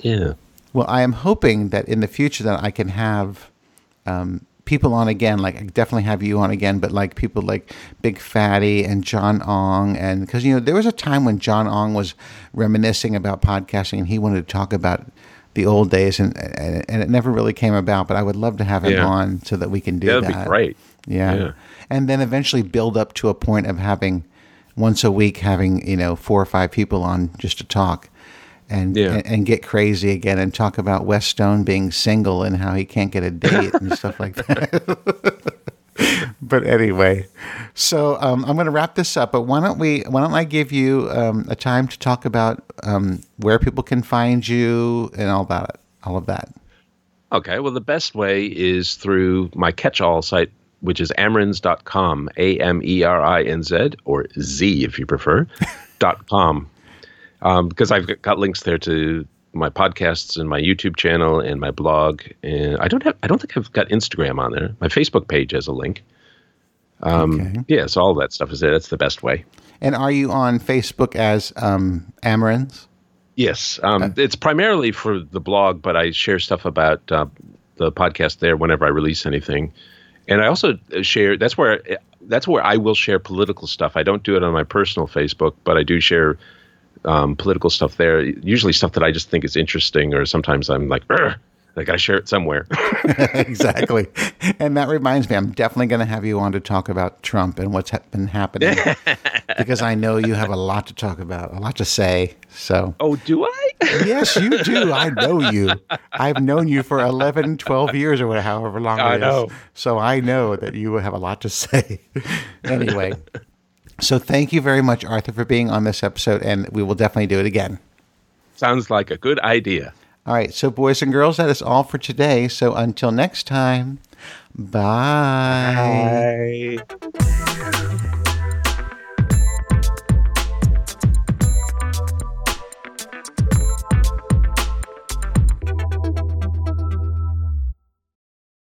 Yeah. Well, I am hoping that in the future that I can have um, people on again. Like I definitely have you on again, but like people like Big Fatty and John Ong, and because you know there was a time when John Ong was reminiscing about podcasting, and he wanted to talk about the old days, and and, and it never really came about. But I would love to have him Yeah. on so that we can do That'd that. be great. Yeah. Yeah. And then eventually build up to a point of having once a week having, you know, four or five people on just to talk and Yeah. and, and get crazy again and talk about Wes Stone being single and how he can't get a date and stuff like that. but anyway, so um, I'm going to wrap this up. But why don't we? Why don't I give you um, a time to talk about um, where people can find you and all that, all of that. Okay, well, the best way is through my catch all site, which is amerinz.com, A M E R I N Z, or Z if you prefer, dot com. Um, because I've got links there to my podcasts and my YouTube channel and my blog. And I don't have, I don't think I've got Instagram on there. My Facebook page has a link. Um, Okay. Yeah, so all that stuff is there. That's the best way. And are you on Facebook as um, AmeriNZ? Yes, um, it's primarily for the blog, but I share stuff about uh, the podcast there whenever I release anything, and I also uh, share. That's where that's where I will share political stuff. I don't do it on my personal Facebook, but I do share um, political stuff there. Usually stuff that I just think is interesting, or sometimes I'm like, "Ugh, I got to share it somewhere. exactly. And that reminds me, I'm definitely going to have you on to talk about Trump and what's ha- been happening because I know you have a lot to talk about, a lot to say. So, oh, do I? yes, you do. I know you. I've known you for 11, 12 years or whatever, however long I it is. know. So I know that you have a lot to say. anyway, so thank you very much, Arthur, for being on this episode, and we will definitely do it again. sounds like a good idea. All right, so boys and girls, that is all for today. So until next time, bye. Bye.